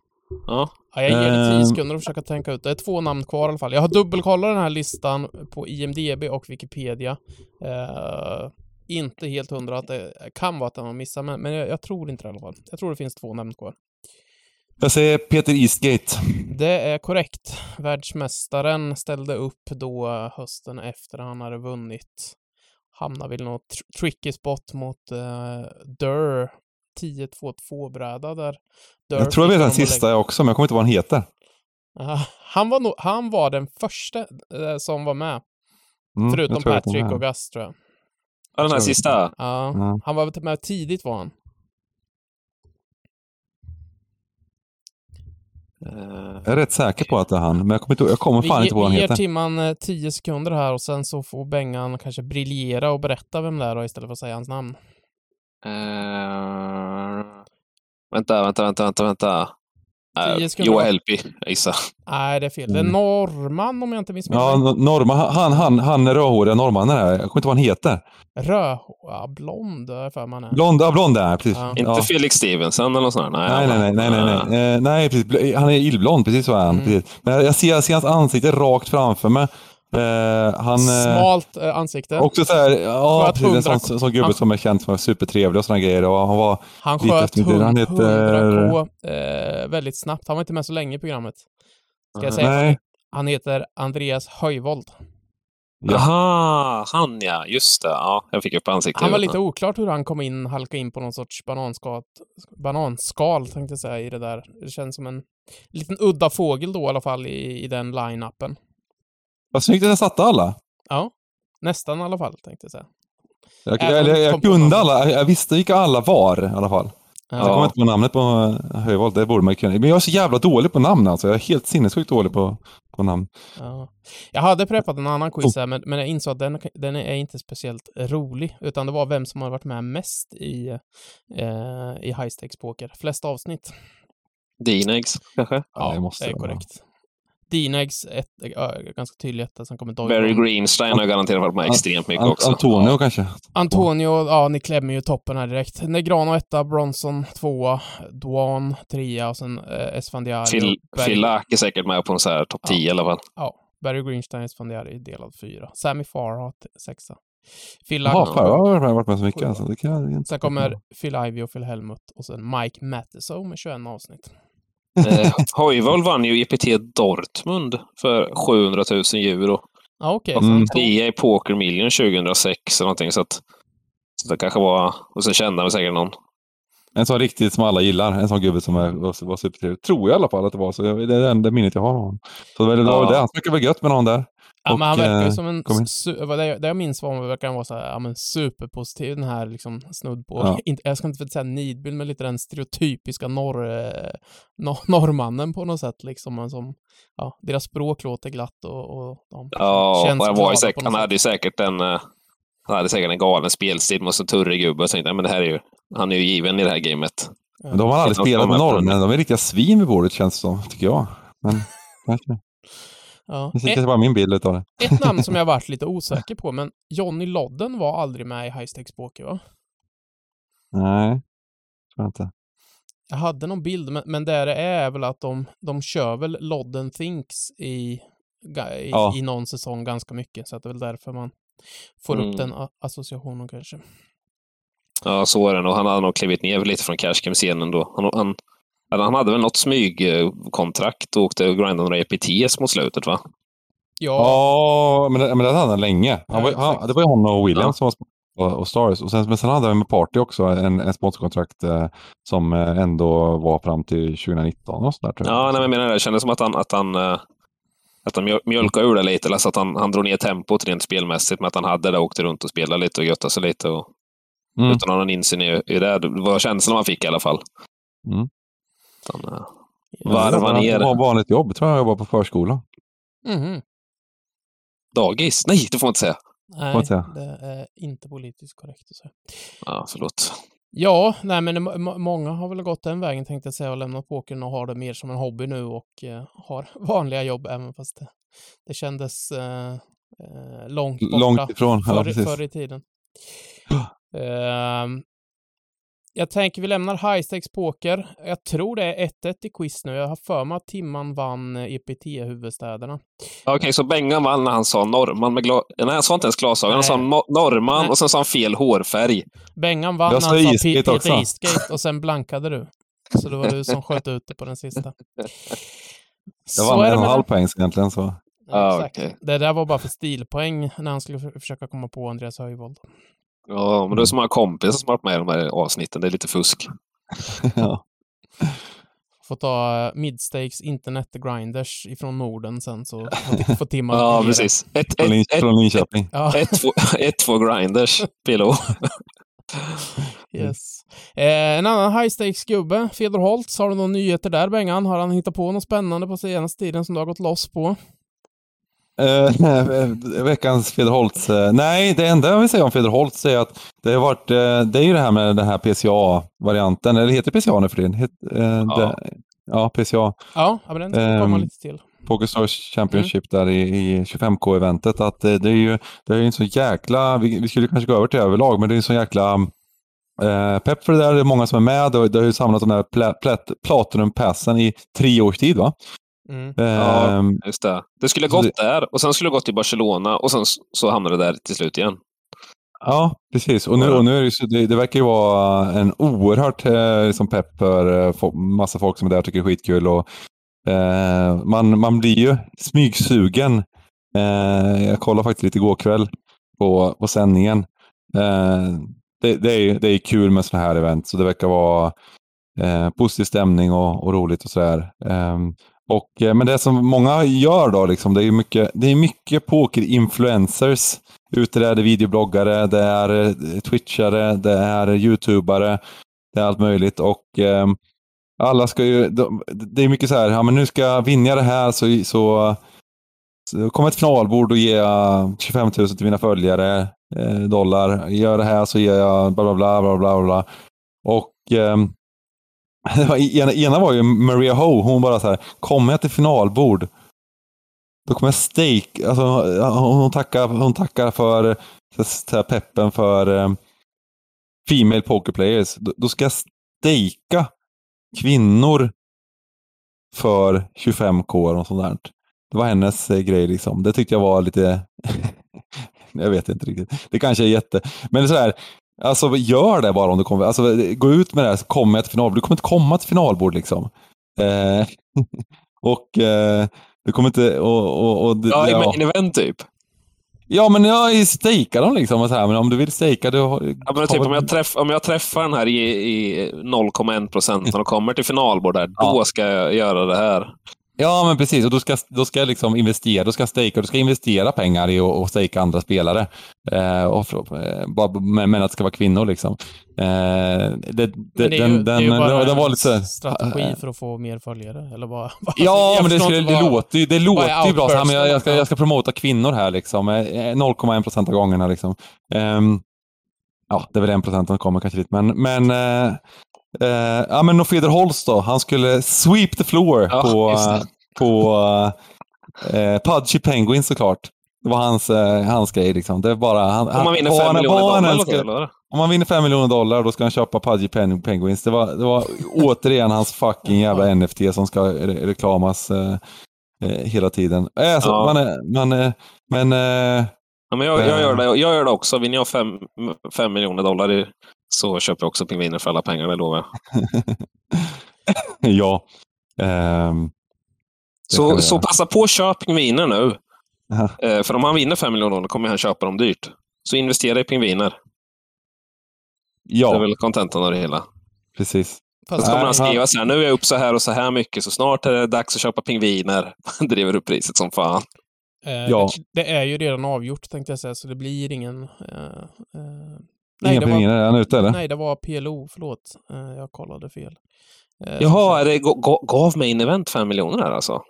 Ja. Ja, jag ger det tio ehm. sekunder att försöka tänka ut. Det är två namn kvar i alla fall. Jag har dubbelkollat den här listan på IMDB och Wikipedia. Uh, inte helt hundra att det kan vara att den har missat, men, men jag, jag, tror inte det i alla fall. Jag tror det finns två namn kvar. Jag säger Peter Eastgate. Det är korrekt. Världsmästaren ställde upp då hösten efter han hade vunnit. Hamnade väl något tr tricky spot mot uh, Durr 10-2-2-bräda där. Durr jag tror jag vet den sista jag också, men jag kommer inte ihåg vad han heter. Uh, han, var no han var den första uh, som var med. Mm, Förutom Patrick och Gus, tror jag. Ja, den här sista? Ja. Mm. Han var med tidigt, var han. Jag är rätt säker på att det är han, men jag kommer, inte, jag kommer fan inte ihåg vad han heter. Vi ger Timman 10 eh, sekunder här och sen så får Bengan kanske briljera och berätta vem det är då, istället för att säga hans namn. Uh, vänta, vänta, vänta, vänta, vänta. Uh, Joa Helpi, jag gissar. Nej, det är fel. Det är mm. norrman om jag inte missminner mig. Ja, norrman. Han, han, han är rödhåriga norrmannen här. Jag kommer inte ihåg vad han heter. Röd... Ja, blond jag för mig. Blond, ja, blond är precis. Ja. Inte. Felix Stevenson eller något sånt nej, nej, nej, nej, nej, nej, nej, eh, nej, precis. Han är illblond, precis så är han. Mm. Men jag ser, jag ser hans ansikte rakt framför mig. Uh, han, eh, Smalt uh, ansikte. Också så här, ja, precis, en sån, sån gubbe han, som är känd som är supertrevlig och sådana grejer. Och han var han sköt 100, han heter... på uh, väldigt snabbt. Han var inte med så länge i programmet. Ska jag säga. Nej. Han heter Andreas Höjvold. Jaha, han ja, just det. Ja, jag fick upp ansiktet. Han var lite oklart hur han kom in, halka in på någon sorts bananskal, bananskal tänkte jag säga, i det där. Det känns som en liten udda fågel då i alla fall i, i den line-upen. Vad snyggt att jag satte alla. Ja, nästan i alla fall tänkte jag säga. Jag, jag, jag, jag kunde alla, jag visste vilka alla var i alla fall. Ja. Jag kommer inte på namnet på Höjvold, det borde man kunna. Men jag är så jävla dålig på namn alltså. Jag är helt sinnessjukt dålig på, på namn. Ja. Jag hade preppat en annan quiz här, men, men jag insåg att den, den är inte speciellt rolig. Utan det var vem som har varit med mest i, eh, i High Stakes Poker. Flest avsnitt. Dinex, kanske? Ja, ja det, måste det är korrekt. Dinex, ett, äh, ganska tydligt etta. Sen kommer Doyle. Barry Greenstein har garanterat varit med extremt mycket också. Antonio ja. kanske? Antonio, ja, ni klämmer ju toppen här direkt. Negrano etta, Bronson tvåa, Duan trea och sen eh, Esfandiari. Phil, Phil Lack är säkert med på en så här topp 10 ja. i alla fall. Ja, Barry Greenstein, Esfandiari delad fyra. Sammy Farhat sexa. Phil Jaha, Farhat har varit med så mycket alltså. Det kan jag inte. Sen kommer Phil Ivey och Phil Helmut och sen Mike Mattesow med 21 avsnitt. Eh, Hojvold vann ju EPT Dortmund för 700 000 euro. Okej. Okay, mm. Trea i Poker Million 2006 eller någonting. Så, att, så det kanske var... Och sen kände han säkert någon. En sån riktigt som alla gillar. En sån gubbe som är, var, var supertrevlig. Tror jag i alla fall att det var. Så det är det enda minnet jag har av honom. Så det var ja. det. Han snackade väl gött med någon där. Ja, och, men han verkar ju eh, som en... Det, det jag minns var han verkar vara så här, ja, men superpositiv, den här liksom snudd på, ja. inte, jag ska inte säga nidbild, men lite den stereotypiska norr, eh, nor norrmannen på något sätt liksom. Som, ja, deras språk låter glatt och, och de ja, känns och var säkert, han hade ju säkert en, uh, han hade säkert en galen spelstil mot en turrig gubbe och tänkte, men det här är ju, han är ju given i det här gamet. Men de har aldrig spelat med norrmän, de är riktiga svin vid bordet känns det som, tycker jag. Men. Ja. Det är bara min bild av det. Ett namn som jag varit lite osäker på, men Johnny Lodden var aldrig med i High Stakes Poker, va? Nej, tror jag inte. Jag hade någon bild, men, men det är väl att de, de kör väl Lodden Thinks i, i, ja. i någon säsong ganska mycket, så att det är väl därför man får mm. upp den associationen kanske. Ja, så är det nog. Han hade nog klivit ner lite från Cashcam-scenen då. Han, han, han hade väl något smygkontrakt och åkte och grindade några EPTs mot slutet, va? Ja, ja men, det, men det hade han länge. Han var, han, det var ju han och Williams ja. som var och, och Stars. Och sen, men sen hade han med Party också en, en sponsorkontrakt eh, som eh, ändå var fram till 2019. Och sådär, tror jag. Ja, nej, men jag menar det. Det kändes som att han, att han eh att han mjölkade ur det lite, eller så att han, han drog ner tempot rent spelmässigt, med att han hade det och åkte runt och spelade lite och göttade sig lite. Och, mm. Utan någon insyn i, i det. Det var känslan man fick i alla fall. Mm. Han, uh, varva ner. Det var vanligt jobb, tror jag, jobbade på förskola. Mm. Dagis? Nej, det får man inte säga. Nej, får inte säga. det är inte politiskt korrekt att säga. Ja, förlåt. Ja, nej men många har väl gått den vägen tänkte jag säga och lämnat pokern och har det mer som en hobby nu och eh, har vanliga jobb även fast det, det kändes eh, eh långt borta långt ifrån, förr, ja, förr i tiden. uh, jag tänker vi lämnar high stakes poker. Jag tror det är 1-1 i quiz nu. Jag har för mig att Timman vann EPT-huvudstäderna. Okej, okay, så Bengan vann när han sa norrman med glas... Nej, han sa inte ens glasögon. Han sa norrman Nej. och sen sa han fel hårfärg. Bengan vann när han sa Peter Eastgate och sen blankade du. Så det var du som sköt ut det på den sista. Jag vann en och en halv poäng egentligen så. Ja, ah, okay. Det där var bara för stilpoäng när han skulle försöka komma på Andreas Höjvold. Ja, men det är så många kompisar som har varit med i de här avsnitten. Det är lite fusk. ja. Får ta uh, midstakes internet grinders ifrån Norden sen så får Tim Ja, precis. Ett, ett, ett, från Linköping. Ja. Ett, två, ett, två grinders, PLO. yes. Eh, en annan high stakes-gubbe, Fedor Holtz. Har du några nyheter där, Bengan? Har han hittat på något spännande på senaste tiden som du har gått loss på? Uh, veckans Federholtz. Uh, nej, det enda jag vill säga om Federholtz är att det har varit, uh, det är ju det här med den här PCA-varianten, eller heter PCA nu för tiden? Het, ja. Det, ja, PCA. Ja, men den kommer um, lite till. Pokerstars Championship mm. där i, i 25K-eventet, att det, det är ju det är en så jäkla, vi, vi, skulle kanske gå över till överlag, men det är en så jäkla pepp för det där. Det är många som är med och det har ju samlat de här pla, plat, Platinum-passen i tre års tid va? Mm. Ja, ehm, just det. Det skulle gått det... där och sen skulle det gått till Barcelona och sen så hamnade det där till slut igen. Ja, precis. Och nu, och nu är det, så, det, det verkar ju vara en oerhört liksom pepp för eh, massa folk som är där och tycker det är skitkul. Och, eh, man, man blir ju smygsugen. Eh, jag kollade faktiskt lite igår kväll på, på sändningen. Eh, det, det, är, det är kul med sådana här event, så det verkar vara eh, positiv stämning och, och roligt och sådär. Um, och, eh, men det som många gör då, liksom, det är mycket, det är mycket poker-influencers ute där. Det är videobloggare, det är eh, twitchare, det är youtubare, det är allt möjligt. Och eh, alla ska ju, det är mycket så här, ja men nu ska jag vinna det här så, så, så kommer ett finalbord och ge 25 000 till mina följare, eh, dollar. Gör det här så ger jag bla bla bla bla bla. bla. Och eh, ena, ena var ju Maria Ho, hon bara så här, kommer jag till finalbord, då kommer jag stake, alltså, hon, tackar, hon tackar för här, peppen för um, Female Poker Players. Då, då ska jag stejka kvinnor för 25k och sånt där. Det var hennes eh, grej liksom. Det tyckte jag var lite... jag vet inte riktigt. Det kanske är jätte... Men så här, Alltså gör det bara om du kommer. Alltså, gå ut med det här så kommer jag till finalbord. Du kommer inte komma till finalbord liksom. Eh, och eh, du kommer inte... Och, och, och, ja, i ja. main event typ. Ja, men jag stejkar dem liksom. Och så här, men om du vill stejka... Du, ja, men typ, om, jag träff, om jag träffar den här i, i 0,1 procent och kommer till finalbord där, ja. då ska jag göra det här. Ja, men precis. Och då ska, då ska jag liksom investera, då ska stejka, då ska investera pengar i att stejka andra spelare. Eh, och, eh, men, men att det ska vara kvinnor liksom. Eh, det, det, det, ju, den, ju bara den, var lite, strategi för att få mer följare, eller vad? ja, men det, skulle, det, låter ju, det låter ju bra. Så här, men jag, jag, ska, jag ska promota kvinnor här liksom. 0,1 eh, procent av gångerna liksom. Um, ja, det är väl en procent som kommer kanske dit, men, men uh, Uh, ja, men Nofeder Holst då, han skulle sweep the floor ja, på, på uh, Pudgy Penguin såklart. det var hans, eh, hans grej liksom. Det är bara, han, om man vinner fem miljoner dollar ska, eller? Om man vinner fem miljoner dollar då ska han köpa Pudgy Penguins. Det var, det var återigen hans fucking jävla NFT som ska re reklamas eh, eh, hela tiden. Alltså, ja. man man men... Eh, ja, men jag, jag, gör det, jag gör det också. Vinner jag fem, fem miljoner dollar i, så köper jag också pingviner för alla pengar, det lovar jag. ja. Um, så, så passa på att köpa pingviner nu. Uh, för om han vinner 5 miljoner dollar kommer han köpa dem dyrt. Så investera i pingviner. Ja. Det är väl kontentan av det hela. Precis. Fast så kommer han skriva så här, nu är jag upp så här och så här mycket, så snart är det dags att köpa pingviner. Driver upp priset som fan. Eh, ja. det, det, är ju redan avgjort tänkte jag säga, så det blir ingen... Eh, eh, nej, Inga pingviner, är han ute eller? Nej, det var PLO, förlåt. Eh, jag kollade fel. Eh, Jaha, det gav Main Event 5 miljoner här alltså?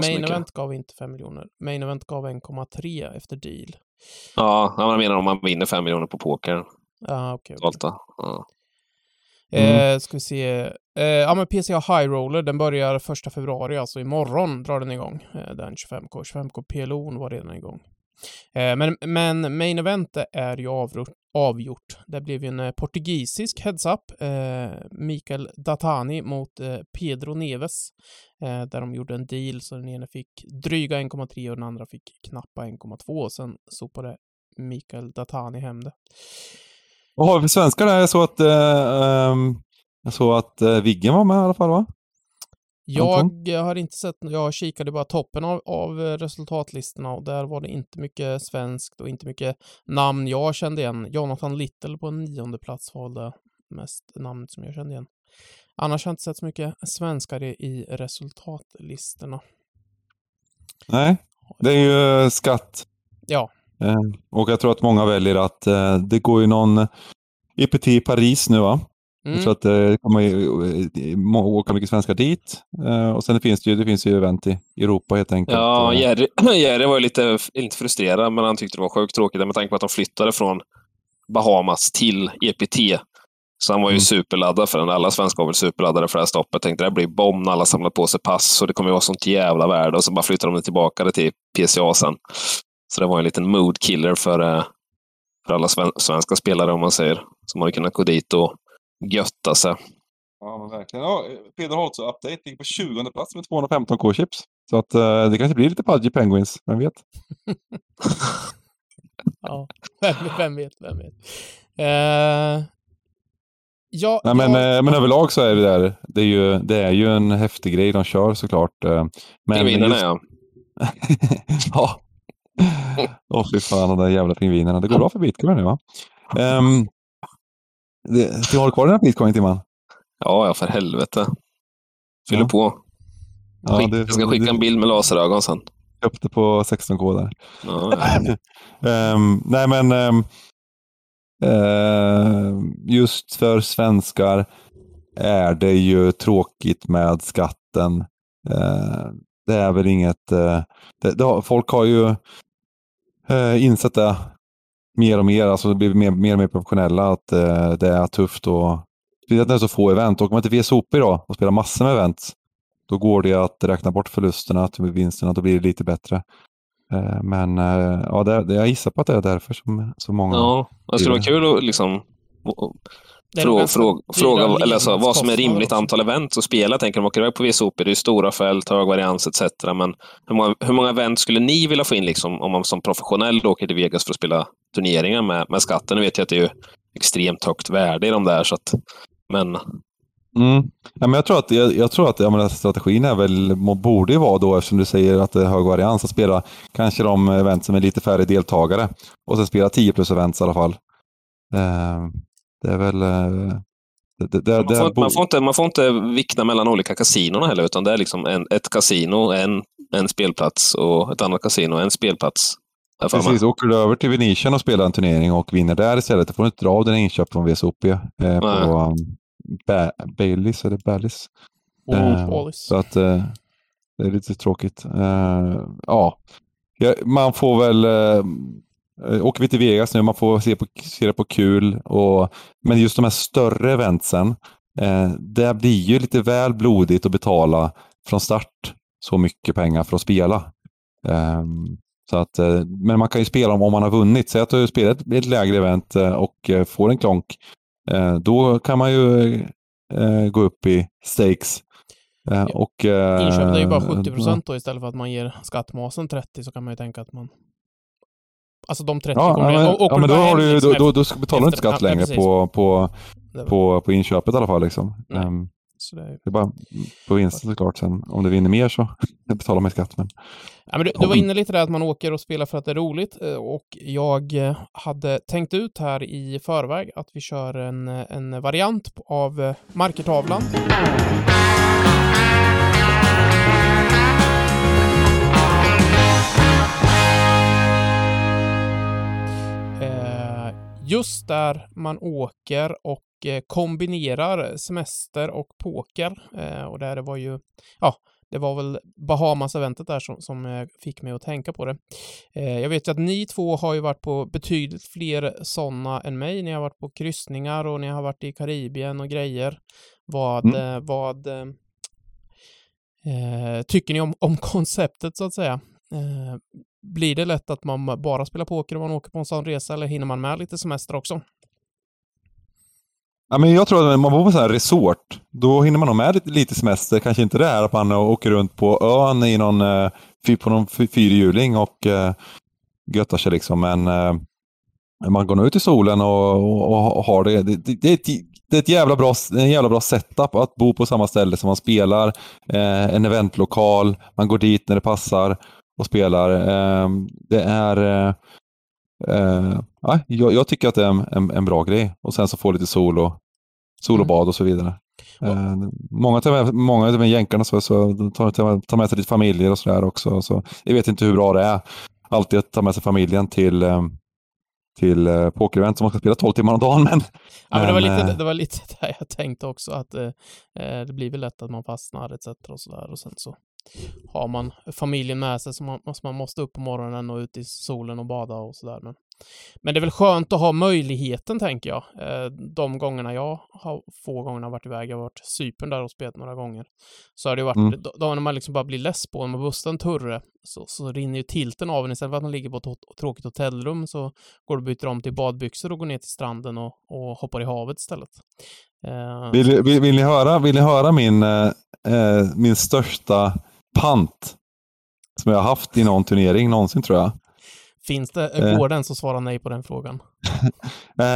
Main Event gav inte 5 miljoner. Main Event gav 1,3 efter deal. Ja, jag menar om man vinner 5 miljoner på poker. Ja, okej. Okay, okay. ja. Mm. Eh, ska vi se. Eh, ja, men PCA High Roller, den börjar första februari, alltså imorgon drar den igång. Eh, den 25K. 25K PLO var redan igång. Eh, men, men Main Event är ju avgjort. avgjort. Det blev ju en eh, portugisisk heads-up. Eh, Mikael Datani mot eh, Pedro Neves. Eh, där de gjorde en deal så den ena fick dryga 1,3 och den andra fick knappa 1,2. och Sen sopade Mikael Datani hem det. Vad har vi för svenskar där? Jag såg att, eh, ehm, jag såg att eh, Viggen var med i alla fall va? Jag har inte sett, jag kikade bara toppen av, av resultatlistorna och där var det inte mycket svenskt och inte mycket namn jag kände igen. Jonathan Little på en nionde plats valde mest namnet som jag kände igen. Annars har jag inte sett så mycket svenskar i, i resultatlistorna. Nej, det är ju skatt. Ja. Eh, och jag tror att många väljer att eh, det går ju någon EPT i Paris nu va? Mm. Så att det kommer ju åka mycket svenskar dit. Uh, och sen finns det ju, det finns ju event i Europa helt enkelt. Ja, Jerry, Jerry var ju lite, lite frustrerad, men han tyckte det var sjukt tråkigt med tanke på att de flyttade från Bahamas till EPT. Så han var ju mm. superladdad för den. Alla svenskar var väl superladdade för det här stoppet. Tänkte det här blir bomb när alla samlar på sig pass och det kommer ju vara sånt jävla värde. Och så bara flyttade de tillbaka till PCA sen. Så det var en liten mood killer för, eh, för alla svenska spelare om man säger. Som hade kunnat gå dit och götta sig. Ja, men verkligen. Ja, Peder Holtz update ligger på 20 plats med 215 K-chips. Så att uh, det kanske blir lite Pudgy Penguins, vem vet? ja, vem, vem, vet, vem vet. Uh, ja, Nej, men, jag... uh, men överlag så är det där, det är ju, det är ju en häftig grej de kör såklart. Uh, men Pingvinerna just... ja. ja. Åh oh, fy fan, de där jävla pingvinerna. Det går bra för bitcoin nu va? Um, det, du har kvar den här bitcoin Timman? Ja, ja för helvete. Fyller ja. på. Ja, Skick, jag ska skicka det, en bild med laserögon sen. Köpte på 16K där. Ja, um, nej men um, uh, just för svenskar är det ju tråkigt med skatten. Uh, det är väl inget... Uh, det, det folk har ju insett det mer och mer, alltså blir mer, mer och mer professionella, att eh, det är tufft och speciellt när det är så få event. Åker man till VSOP idag och spelar massor med event, då går det att räkna bort förlusterna till vinsterna, då blir det lite bättre. Eh, men eh, ja, det, det, jag gissar på att det är därför som så många... Ja, det skulle vara kul att liksom Frå, frå, fråga eller alltså, vad som är rimligt antal event att spela. Tänker de åker iväg på VSOP, det är stora fält, hög varians etc. Men hur många, hur många event skulle ni vilja få in liksom, om man som professionell åker till Vegas för att spela turneringar med, med skatten? Nu vet jag att det är extremt högt värde i de där. Så att, men Mm. Ja, men jag tror att, jag, jag tror att ja, men strategin är väl, borde ju vara då, eftersom du säger att det är hög varians, att spela kanske de event som är lite färre deltagare och sen spela 10 plus events i alla fall. Uh, det är väl... Eh, det, det, man, får, man, får, inte, man får inte vikta mellan olika kasinon heller, utan det är liksom en, ett kasino, en, en spelplats och ett annat kasino, en spelplats. Precis, åker du över till Venetian och spelar en turnering och vinner där istället, då får du inte dra av dina inköp från VSOP eh, på um, ba Baileys, eller Ballis. Oh, eh, så att eh, det är lite tråkigt. Eh, ja, man får väl Eh, åker vi till Vegas nu, man får se, på, se det på kul. Och, men just de här större eventsen, eh, det blir ju lite väl blodigt att betala från start så mycket pengar för att spela. Eh, Så att, men man kan ju spela om, om man har vunnit. Säg att du spelar ett, ett lägre event och får en klonk. Då kan man ju gå upp i stakes. Och, Inköpet är ju bara 70 procent då istället för att man ger skattmasen 30 så kan man ju tänka att man Alltså de 30 ja, men, och, ja, men då, har du, då, då, då betalar du inte skatt ja, längre på, på, på, på inköpet i alla fall. Liksom. Um, det, är... det är bara på vinsten såklart. Sen, om du vinner mer så betalar man skatt. Men... Ja, men du, du var inne lite där att man åker och spelar för att det är roligt. Eh, och jag eh, hade tänkt ut här i förväg att vi kör en, en variant av eh, markertavlan. Just där man åker och eh, kombinerar semester och poker. Eh, och där det var ju, ja, det var väl Bahamas-eventet där som, som eh, fick mig att tänka på det. Jag vet ju att ni två har ju varit på betydligt fler sådana än mig. Ni har varit på kryssningar och ni har varit i Karibien och grejer. Vad, mm. vad eh, tycker ni om, om konceptet så att säga? Blir det lätt att man bara spelar poker om man åker på en sån resa eller hinner man med lite semester också? Ja, men jag tror att om man bor på så här resort, då hinner man nog med lite, lite semester. Kanske inte det här att man åker runt på ön i någon, eh, på någon fyrhjuling och eh, göttar sig liksom. Men eh, man går nog ut i solen och, och, och har det. Det, det, det, är ett, det är ett jävla bra, en jävla bra setup att bo på samma ställe som man spelar. Eh, en eventlokal, man går dit när det passar och spelar. Ehm, det är eh, eh, ja, jag, tycker att det är en, en, bra grej. Och sen så få lite sol och, sol och mm. bad och så vidare. Mm. många, med, många av jänkarna så, så tar, tar med sig lite familjer och sådär också. Så jag vet inte hur bra det är alltid att ta med sig familjen till, ehm, till pokerevent som man ska spela 12 timmar om dagen. Men, ja, men det, var lite, det var lite där jag tänkte också, att uh, det blir väl lätt att man fastnar etc. och sådär. Och sen så har man familjen med sig så man, så man måste upp på morgonen och ut i solen och bada och sådär. Men, men det är väl skönt att ha möjligheten, tänker jag. Eh, de gångerna jag har, få gånger varit iväg, jag har varit Cypern där och spelat några gånger, så har det varit, mm. då, när man liksom bara blir less på, en bussar en turre, så, så rinner ju tilten av en. Istället för att man ligger på ett tråkigt hotellrum så går du och byter om till badbyxor och går ner till stranden och, och hoppar i havet istället. Uh, vill, vill, vill, ni höra, vill ni höra min, eh, eh min största pant som jag har haft i någon turnering någonsin tror jag. Finns det, eh. går den som svarar nej på den frågan? eh,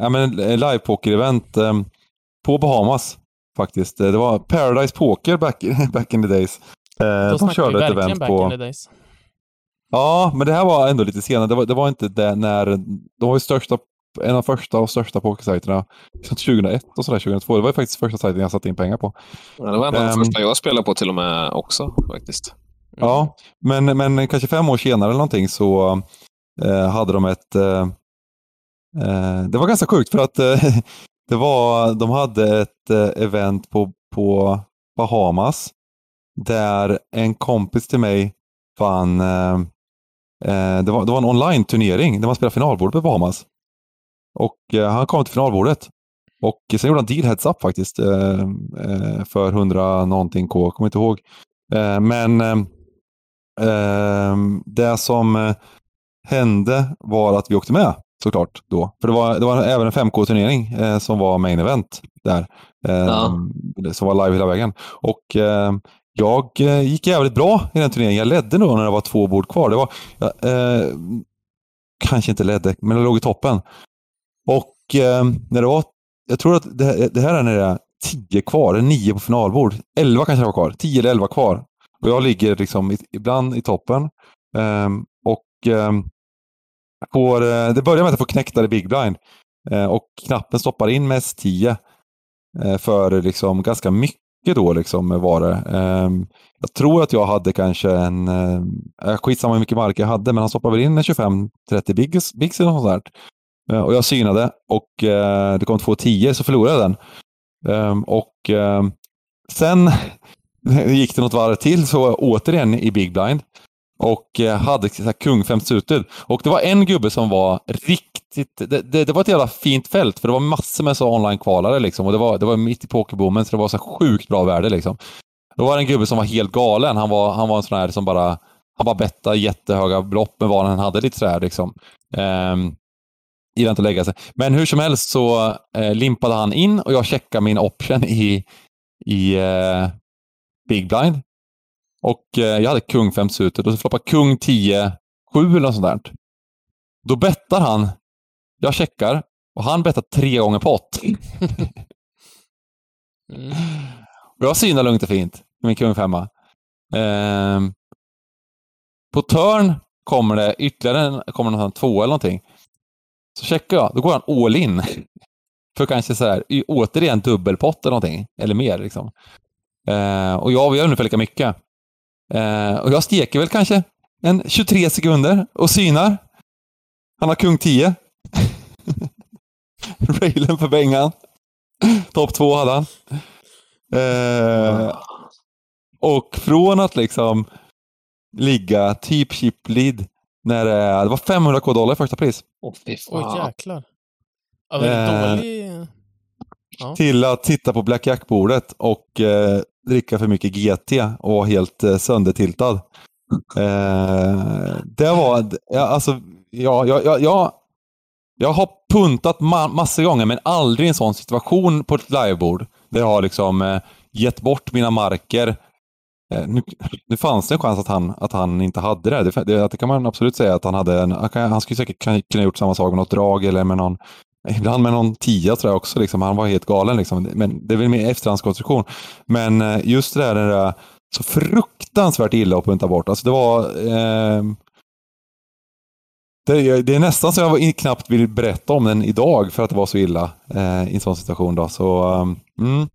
ja, men eh, livepoker-event eh, på Bahamas faktiskt. Det var Paradise Poker back, back in the days. Eh, Då de körde vi ett event back på... in the days. Ja, men det här var ändå lite senare. Det var, det var inte det när... De var ju största, en av första och största pokersajterna 2001 och sådär, 2002. Det var faktiskt första sajten jag satte in pengar på. Ja, det var en av de um, första jag spelade på till och med också faktiskt. Mm. Ja, men, men kanske fem år senare eller någonting så eh, hade de ett... Eh, eh det var ganska sjukt för att eh, det var, de hade ett eh, event på, på Bahamas där en kompis till mig vann det var, det var en online-turnering där man spelade finalbordet på Bahamas. Och han kom till finalbordet. Och sen gjorde han deal heads up faktiskt för 100 någonting K, kommer inte ihåg. Men det som eh, hände var att vi åkte med såklart då. För det var, det var även en 5K-turnering eh, som var main event där. Eh, ja. Som var live hela vägen. Och eh, jag eh, gick jävligt bra i den turneringen. Jag ledde nog när det var två bord kvar. Det var, eh, kanske inte ledde, men jag låg i toppen. Och ehm, när det var, jag tror att det, det här är när det är tio kvar, nio på finalbord. Elva kanske det var kvar, tio eller elva kvar. Och jag ligger liksom ibland i toppen. Ehm, ehm, eh, och eh, får, det börjar med att jag får knäckta i Big Blind. Eh, och knappen stoppar in med S10. Eh, för liksom ganska mycket då liksom var det. Jag tror att jag hade kanske en, eh, skitsamma hur mycket mark jag hade, men han stoppade väl in en 25-30 bigs, bigs eller något sånt där. Eh, och jag synade och eh, det kom 2-10 så förlorade jag den. Ehm, och ehm, sen gick det något varv till så var jag återigen i Big Blind. Och eh, hade så här kung fem suited. Och det var en gubbe som var riktigt... Det, det, det, var ett jävla fint fält för det var massor med så online-kvalare liksom. Och det var, det var mitt i pokerboomen så det var så sjukt bra värde liksom. Då var det en gubbe som var helt galen. Han var, han var en sån här som bara han bara bettade jättehöga belopp med vad han hade lite sådär liksom. Um, gillar inte att lägga sig. Men hur som helst så eh, limpade han in och jag checkade min option i, i eh, Big Blind. Och eh, jag hade kung 5 suited och så floppade kung 10, 7 eller något sånt där. Då bettar han. Jag checkar och han bettar tre gånger pott. mm. Och jag synar lugnt och fint med min kung 5. Eh, på turn kommer det ytterligare en, kommer någon två eller någonting. Så checkar jag, då går han all in. För kanske så här, återigen dubbelpott eller någonting, eller mer liksom. Eh, och jag gör ungefär lika mycket. Eh, och jag steker väl kanske en 23 sekunder och synar. Han har kung 10. Railen för Bengan. Topp 2 hade han. Eh, och från att liksom ligga typ chip lead när det, det var 500 k dollar i första pris. Åh oh, jäklar. Ja, väldigt dålig... Ja. Till att titta på Black Jack-bordet och eh, dricka för mycket GT och vara helt eh, söndertiltad. Eh, det var, ja, alltså, ja, ja, ja, ja, jag har puntat ma massor gånger men aldrig i en sån situation på ett livebord. Där jag har liksom eh, gett bort mina marker Eh, Eh, nu, nu fanns det en chans att han, att han inte hade det. Det, det. det kan man absolut säga att han hade. En, han skulle säkert kunna gjort samma sak med något drag eller med någon Ibland med någon tia tror jag också. Liksom. Han var helt galen. Liksom. Men det är väl mer efterhandskonstruktion. Men eh, just det där, det där så fruktansvärt illa att punta bort. Alltså det var... Eh, det, det, är nästan så jag knappt vill berätta om den idag för att det var så illa eh, i en sån situation. Då. Så, um, mm,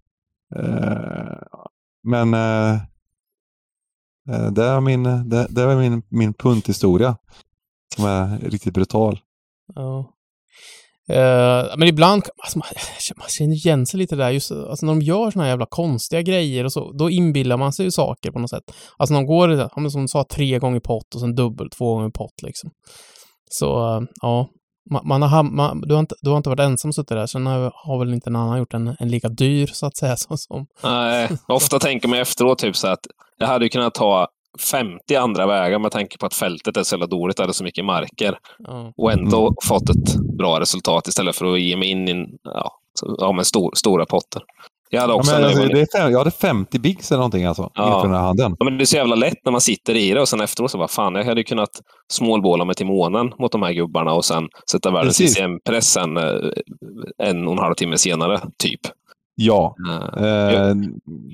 eh, men Eh, Eh, det är min, det, det är min, min punthistoria som är riktigt brutal. Ja. Uh, men ibland, alltså, man, man känner igen sig lite där, just alltså, när de gör såna här jävla konstiga grejer och så, då inbillar man sig ju saker på något sätt. Alltså de går, som du sa, tre gånger pott och sen dubbelt två gånger pott liksom. Så, uh, ja. Man, man har, man, du, har inte, du har inte varit ensam suttit där, sen har, har väl inte någon annan gjort en, en lika dyr, så att säga, som... som. Nej, ofta tänker man efteråt typ så att jag hade kunnat ta 50 andra vägar med tanke på att fältet är så jävla dåligt, hade så mycket marker. Mm. Och ändå mm. fått ett bra resultat istället för att ge mig in i ja, ja, stor, stora potter. Jag hade också ja, men, det är fem, jag hade 50 bigs eller någonting alltså, ja. inför den här handen. Ja, men det är så jävla lätt när man sitter i det och sen efteråt så bara fan, jag hade kunnat smålbåla mig till månen mot de här gubbarna och sen sätta världens CCM-press en, eh, en och en halv timme senare, typ. Ja. Eh,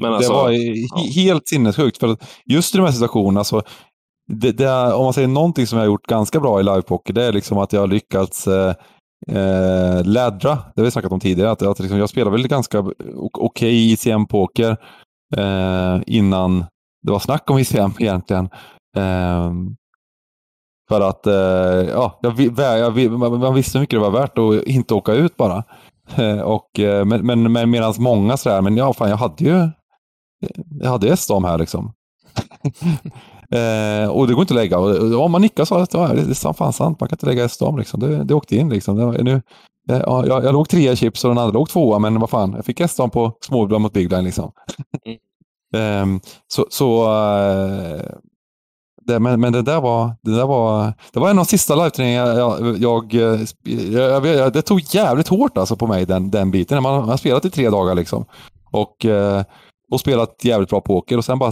men alltså, det var ja. helt sinnessjukt. För just i de här situationerna, så det, det, om man säger någonting som jag har gjort ganska bra i livepoker, det är liksom att jag har lyckats eh, eh, lädra, Det har vi snackat om tidigare. Att, att liksom, jag spelade väl ganska okej okay ICM-poker eh, innan det var snack om ICM egentligen. Eh, för att eh, ja, jag, jag, man visste hur mycket det var värt att inte åka ut bara. Eh, och, eh, men men, men medan många sådär, men ja, fan jag hade ju jag hade S-dam här liksom. eh, och det går inte att lägga. Och, om man nickar så ja, det är fan sant, man kan inte lägga S-dam liksom. Det, det åkte in liksom. Det, nu, ja, jag, jag låg trea i chips och den andra låg tvåa, men vad fan, jag fick S-dam på småblad mot big line liksom. mm. eh, så så eh, det, men, men det där var, det där var, det var en av de sista live-turneringarna jag, jag, jag, jag, Det tog jävligt hårt alltså på mig den, den biten. Man har spelat i tre dagar liksom. Och, eh, och spelat jävligt bra poker och sen bara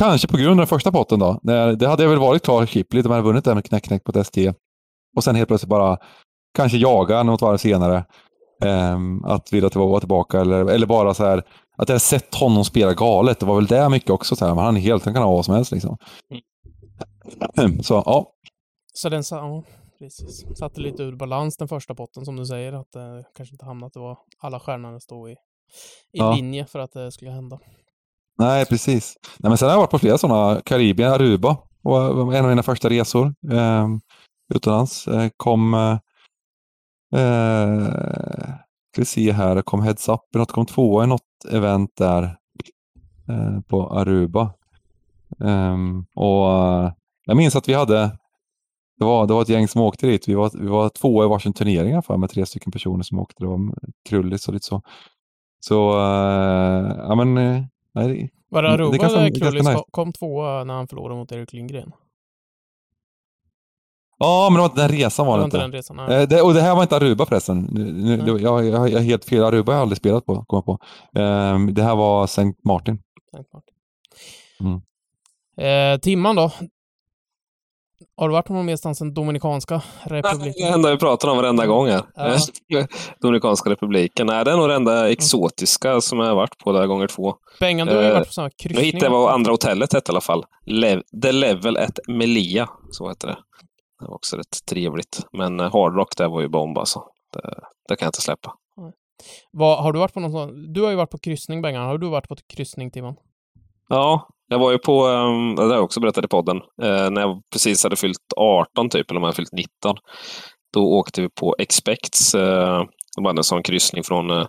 Kanske på grund av den första potten då. Det hade väl varit klar lite, man hade vunnit den med knäck-knäck på ST. Och sen helt plötsligt bara kanske jaga något varv senare. Um, att vilja vara tillbaka eller, eller bara så här att jag sett honom spela galet. Det var väl det mycket också. Så här, men han är helt, han kan ha vad som helst liksom. Mm. Så ja. Så den sa, ja, precis. Satte lite ur balans den första potten som du säger. Att det eh, kanske inte hamnade att det var alla stjärnorna stod i, i ja. linje för att det skulle hända. Nej, precis. Nej, men sen har jag varit på flera sådana. Karibien, Aruba var eh, en av mina första resor ehm, eh, utomlands. Kom eh, eh, ska vi se här, det kom Heads Up, något, kom tvåa i något event där eh, på Aruba. Ehm, eh, och Jag minns att vi hade, det var, det var ett gäng som åkte dit. Vi var, vi var tvåa i varsin turnering för med tre stycken personer som åkte. Det var krulligt och lite så. Så eh, ja men, nej, Var det Aruba det Krullis nice. kom tvåa när han förlorade mot Erik Lindgren? Ja, men det var inte den resan var det, inte. Den resan, eh, det, och det här var inte Aruba förresten. Nu, jag, jag, jag är helt fel. Aruba har jag aldrig spelat på, kom på. Eh, det här var St. Martin. St. Martin. Mm. Eh, timman då? Har du varit någon annanstans än Dominikanska republiken? Det enda vi pratar om varenda gång här. Ja. Dominikanska republiken. Nej, det är nog det enda exotiska mm. som jag har varit på där gånger två. Bengan, du har ju varit på sådana kryssningar. Jag hittade vad andra hotellet hette i alla fall. Le The Level at Melia, så heter det. Det var också rätt trevligt. Men eh, Hard Rock, där var ju bomb alltså. Det, det kan jag inte släppa. Vad, har du varit på någon sån? Du har ju varit på kryssning, Bengan. Har du varit på kryssning, Timon? Ja, jag var ju på, ehm, det har jag också berättat i podden, eh, när jag precis hade fyllt 18 typ, eller om jag hade fyllt 19. Då åkte vi på Expects. Eh, de hade en sån kryssning från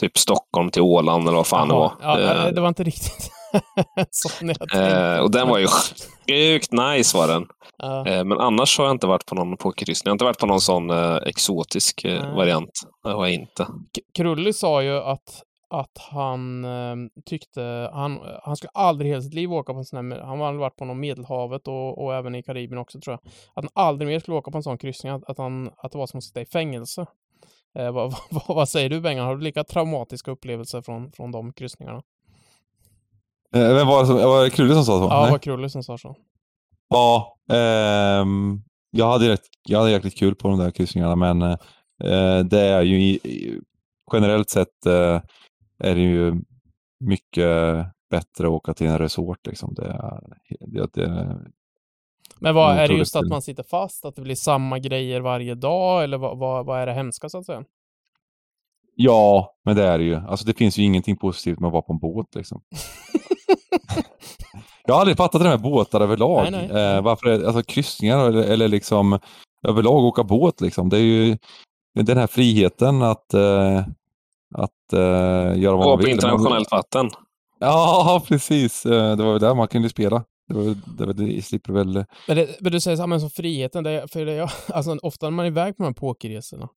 typ Stockholm till Åland eller vad fan Aha, det var. Ja, det var inte riktigt sån jag Och den var ju sjukt nice var den. Ja. Eh, men annars har jag inte varit på någon pokerkryssning. Jag har inte varit på någon sån eh, exotisk eh, variant. Det har jag inte. Krulli sa ju att, att han eh, tyckte, han, han skulle aldrig i hela sitt liv åka på en sån här, han har aldrig varit på någon Medelhavet och, och även i Karibien också tror jag. Att han aldrig mer skulle åka på en sån kryssning, att, att, han, att det var som att sitta i fängelse. Eh, vad, vad, vad, säger du Bengan? Har du lika traumatiska upplevelser från, från de kryssningarna? Eh, vem var det, som, var det Krulle som sa så? Ja, det var Krulle som sa så. Ja, eh, jag, hade rätt, jag hade jäkligt kul på de där kryssningarna, men eh, det är ju i, generellt sett eh, är det ju mycket bättre att åka till en resort. Liksom. Det, det, det, men vad, är det just att man sitter fast, att det blir samma grejer varje dag, eller vad, vad, vad är det hemska så att säga? Ja, men det är det ju. Alltså det finns ju ingenting positivt med att vara på en båt liksom. jag har aldrig fattat det här med båtar överlag. Nej, nej. Eh, varför är, alltså kryssningar eller, eller liksom överlag åka båt liksom. Det är ju den här friheten att, eh, att eh, göra vad man vill. på internationellt vatten. Ja, precis. Eh, det var väl där man kunde spela. Det, var, det, var, det slipper väl... Men, det, men du säger så här, som friheten, det, för det, alltså, ofta när man är iväg på de här pokerresorna,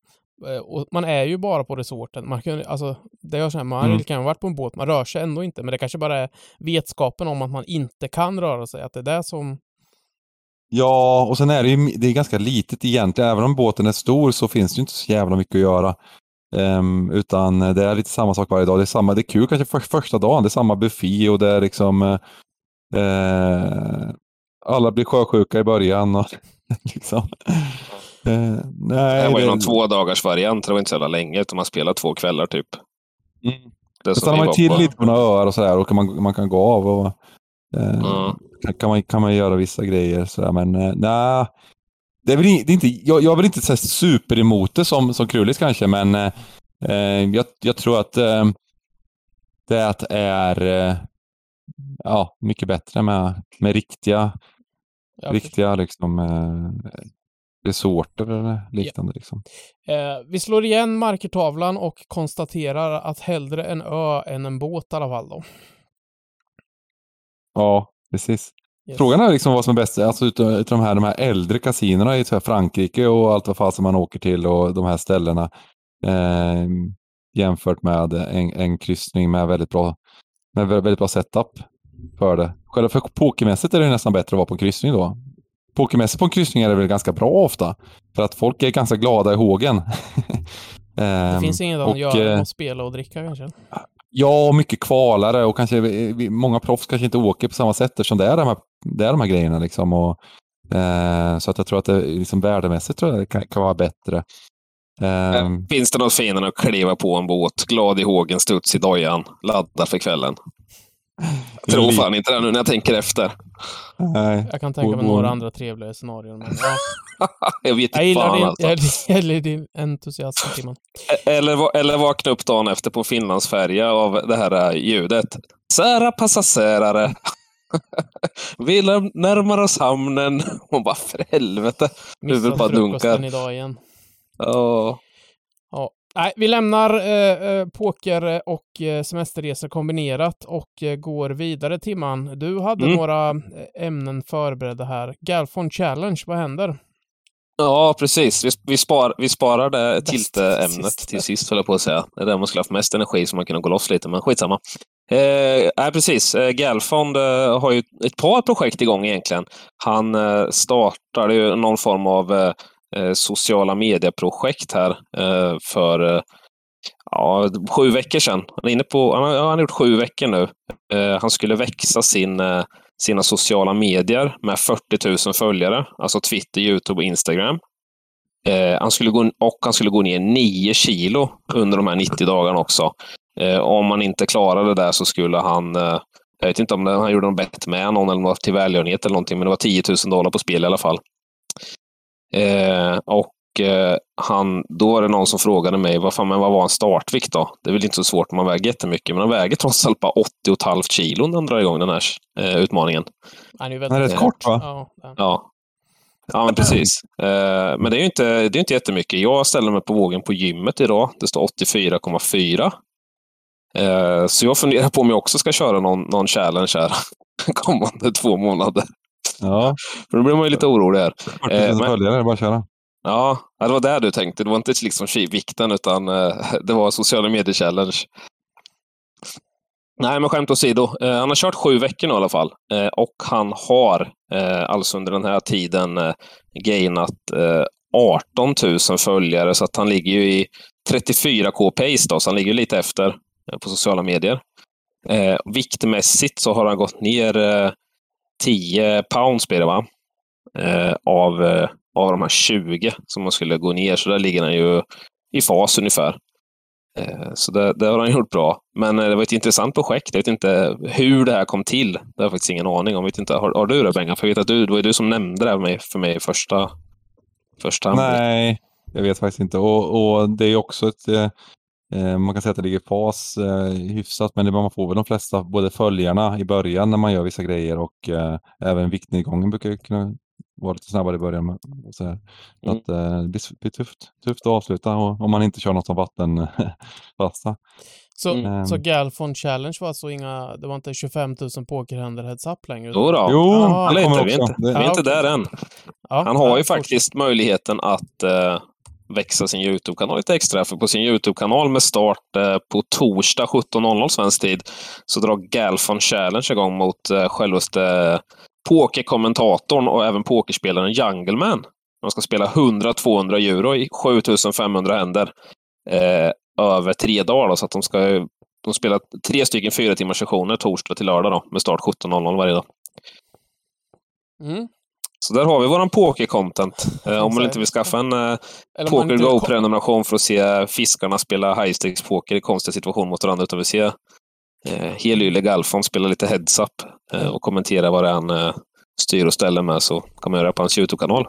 Eh, och man är ju bara på resorten. Man kan, alltså, det jag känner, man mm. kan ha varit på en båt, man rör sig ändå inte, men det kanske bara är vetskapen om att man inte kan röra sig, att det är det som... Ja, och sen är det ju det är ganska litet egentligen. Även om båten är stor så finns det ju inte så jävla mycket att göra. Um, utan det är lite samma sak varje dag. Det är, samma, det är kul kanske för första dagen, det är samma buffé och det är liksom uh, alla blir sjösjuka i början. Och, liksom. Uh, nej, det var ju det... någon två dagars variant, det var inte så jävla länge, utan man spelar två kvällar typ. Mm. Det stannar man till på. lite på några öar och sådär och man, man kan gå av och uh, mm. kan, man, kan man göra vissa grejer sådär, men uh, nej. Det är väl det är inte, jag, jag är väl inte så super emot det som, som Krullis kanske, men uh, jag, jag tror att det är ja, mycket bättre med, med riktiga, ja, riktiga liksom, resorter eller liknande. Ja. Liksom. Eh, vi slår igen markertavlan och konstaterar att hellre en ö än en båt i alla fall då. Ja, precis. Yes. Frågan är liksom vad som är bäst, alltså utav, utav de, här, de här äldre kasinerna i Frankrike och allt vad fasen man åker till och de här ställena eh, jämfört med en, en kryssning med väldigt bra, med väldigt bra setup för det. Själva för pokermässigt är det nästan bättre att vara på en kryssning då pokermässigt på en kryssning är det väl ganska bra ofta. För att folk är ganska glada i hågen. det ehm, finns inget annat att göra än att spela och dricka kanske? Ja, mycket kvalare och kanske många proffs kanske inte åker på samma sätt eftersom det är de här, det är de här grejerna. Liksom och, eh, så att jag tror att det liksom värdemässigt tror jag kan, kan vara bättre. Eh, Finns det något finare att kliva på en båt, glad i hågen, studs i dojan, ladda för kvällen? Jag tror fan inte det nu när jag tänker efter. Nej. Jag kan tänka mig några andra trevliga scenarion. Men, ja. jag vet inte jag gillar, din, alltså. jag gillar din entusiasm, Timon. Eller, eller vakna upp dagen efter på Finlandsfärja av det här äh, ljudet. Sära passagerare. Vi närmar oss hamnen. Hon bara, för helvete. Huvudet bara dunkar. idag igen. Ja. Ja, Nej, vi lämnar eh, eh poker och eh, semesterresor kombinerat och eh, går vidare. Timman, du hade mm. några ämnen förberedda här. Galfon Challenge, vad händer? Ja, precis. Vi, vi, spar, vi sparar det Tilte-ämnet till sist, höll jag på att säga. Det är där man skulle haft mest energi så man kunde gå loss lite, men skitsamma. Eh, nej, precis. Eh, Galfond eh, har ju ett par projekt igång egentligen. Han eh, startade ju någon form av eh, eh, sociala medieprojekt här eh, för eh, ja, sju veckor sedan. Han, är inne på, han, har, han har gjort sju veckor nu. Eh, han skulle växa sin, eh, sina sociala medier med 40 000 följare, alltså Twitter, Youtube och Instagram han skulle gå, och han skulle gå ner 9 kilo under de här 90 dagarna också. Eh, om man inte klarade det där så skulle han, eh, jag vet inte om det, han gjorde någon bett med någon eller något till välgörenhet eller någonting, men det var 10 000 dollar på spel i alla fall. Eh, och eh, han, då var det någon som frågade mig, vad, fan, men vad var en startvikt då? Det är väl inte så svårt man väger jättemycket, men han väger trots allt bara 80,5 kilo när han drar igång den här eh, utmaningen. Han är, väldigt... är rätt kort va? Ja. ja. Ja, men precis. Eh, men det är ju inte, det är inte jättemycket. Jag ställer mig på vågen på gymmet idag. Det står 84,4. Eh, så jag funderar på om jag också ska köra någon, någon challenge här kommande två månader. Ja. För då blir man ju lite orolig här. 40 000 eh, följare, bara köra. Ja, det var där du tänkte. Det var inte liksom vikten, utan eh, det var sociala medier-challenge. Nej, men skämt åsido. Eh, han har kört sju veckor nu i alla fall. Eh, och han har eh, alltså under den här tiden gainat 18 000 följare, så att han ligger ju i 34k pace då, så han ligger lite efter. Eh, på sociala medier. Eh, viktmässigt så har han gått ner eh, 10 pounds blir det va? Eh, av, eh, av de här 20 som man skulle gå ner, så där ligger han ju i fas ungefär. Eh, så det, det, har han gjort bra. Men eh, det var ett intressant projekt. Jag vet inte hur det här kom till. Det har jag faktiskt ingen aning om. Vet inte, har, har du det Bengan? För jag vet att du, det var du som nämnde det för mig, för mig första, första Nej, jag vet faktiskt inte. Och, och det är också ett, eh, eh, man kan säga att det ligger i fas eh, hyfsat, men det, man får väl de flesta, både följarna i början när man gör vissa grejer och eh, även viktnedgången brukar kunna vara lite snabbare i början. Och så här. Så mm. att, eh, det blir, blir tufft, tufft att avsluta och, om man inte kör något som vattenfasta. Så, mm. så Galfon Challenge var alltså inga, det var inte 25 000 pokerhänder heads up längre? Jo då. Jo, ah, det kommer vi är inte, vi är inte där än. Ja, Han har ju faktiskt möjligheten att uh, växa sin YouTube-kanal lite extra. För på sin YouTube-kanal med start eh, på torsdag 17.00 svensk tid så drar Galfon Challenge igång mot eh, självaste eh, pokerkommentatorn och även pokerspelaren Jungleman. De ska spela 100-200 euro i 7500 händer eh, över tre dagar. Då, så att de ska de spelar tre stycken fyra timmars sessioner torsdag till lördag då, med start 17.00 varje dag. Mm. Så där har vi våran poker-content. Eh, om man inte vill skaffa en eh, Poker Go-prenumeration för att se fiskarna spela high stakes poker i konstiga situationer mot varandra, utan vill se eh, Helylle Galfon spela lite heads-up eh, och kommentera vad det är han eh, styr och ställer med, så kan man göra det på hans YouTube-kanal.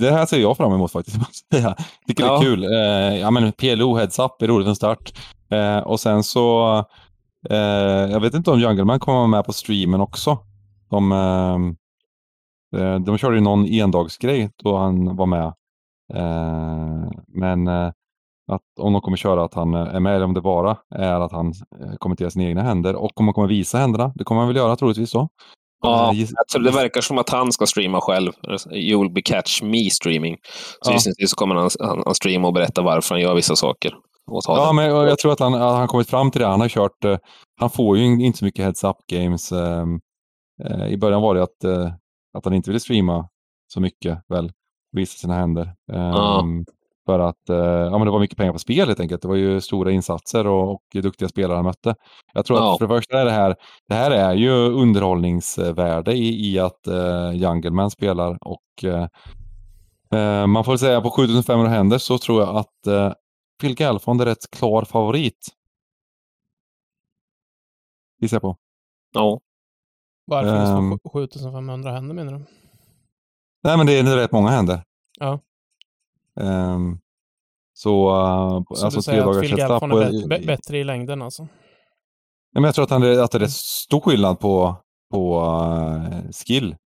Det här ser jag fram emot faktiskt. Jag tycker ja. det är kul. Eh, ja, men PLO heads-up är roligt från start. Eh, och sen så, eh, jag vet inte om Jungleman kommer vara med på streamen också. De, Eh, de körde ju någon endagsgrej då han var med. Eh, men eh, att om de kommer köra att han är med eller om det bara är att han kommenterar sina egna händer och om man kommer visa händerna. Det kommer han väl göra troligtvis så. Ja, alltså det verkar som att han ska streama själv. You will be catch me streaming. Så ja. gissningsvis så kommer han, han, han streama och berätta varför han gör vissa saker. Ja, det. men jag tror att han har kommit fram till det. Han har kört, han får ju inte så mycket heads-up games. Ehm, I början var det att att han inte ville streama så mycket väl, visa sina händer. Um, för att uh, ja, men det var mycket pengar på spel helt enkelt. Det var ju stora insatser och, och duktiga spelare han mötte. Jag tror ja. att för det första är det här, det här är ju underhållningsvärde i, i att uh, Jungleman spelar och uh, man får säga på 7500 händer så tror jag att uh, Phil Galfond är rätt klar favorit. Gissar jag på. Ja. Varför um, det 7500 händer menar du? Nej, men det är rätt många händer. Ja. Um, så, uh, så alltså du säger att Phil Galfon är bä bättre i längden alltså? Ja, men jag tror att, han, att det är stor skillnad på, på uh, skill.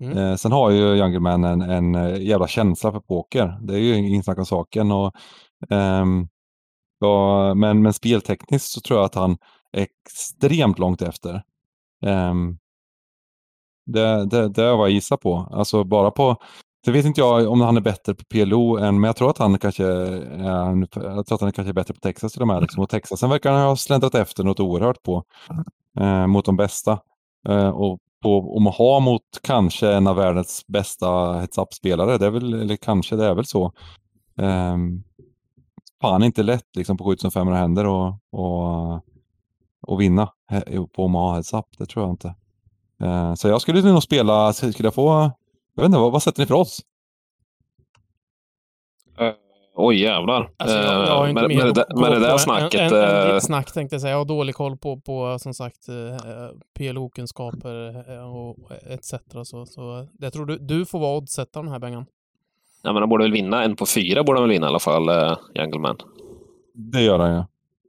Mm. Eh, sen har ju Youngleman en, en uh, jävla känsla för poker. Det är ju ingen snack om saken. Och, um, och, men, men speltekniskt så tror jag att han är extremt långt efter. Um, det, det, det är vad jag gissar på. Alltså bara på, Sen vet inte jag om han är bättre på PLO än, men jag tror att han kanske är, jag tror att han är bättre på Texas till och med. Liksom. Och Texasen verkar han ha släntrat efter något oerhört på, eh, mot de bästa. Eh, och på Omaha mot kanske en av världens bästa heads-up-spelare. Det är väl, eller kanske, det är väl så. Eh, fan inte lätt liksom på 7500 händer och, och, och vinna på Omaha heads-up. Det tror jag inte. Eh, så jag skulle nog spela, skulle jag få, jag vet inte, vad, vad sätter ni för odds? Uh, oj jävlar. Alltså, jag, jag har inte uh, med, med, det, med det där snacket. En, en, en, en snack tänkte jag säga. Jag har dålig koll på, på som sagt PLO-kunskaper och etc. Så, så jag tror du, du får vara oddsättaren här Bengan. Ja, men han borde väl vinna. En på fyra borde han väl vinna i alla fall, uh, Jungleman. Det gör han ja.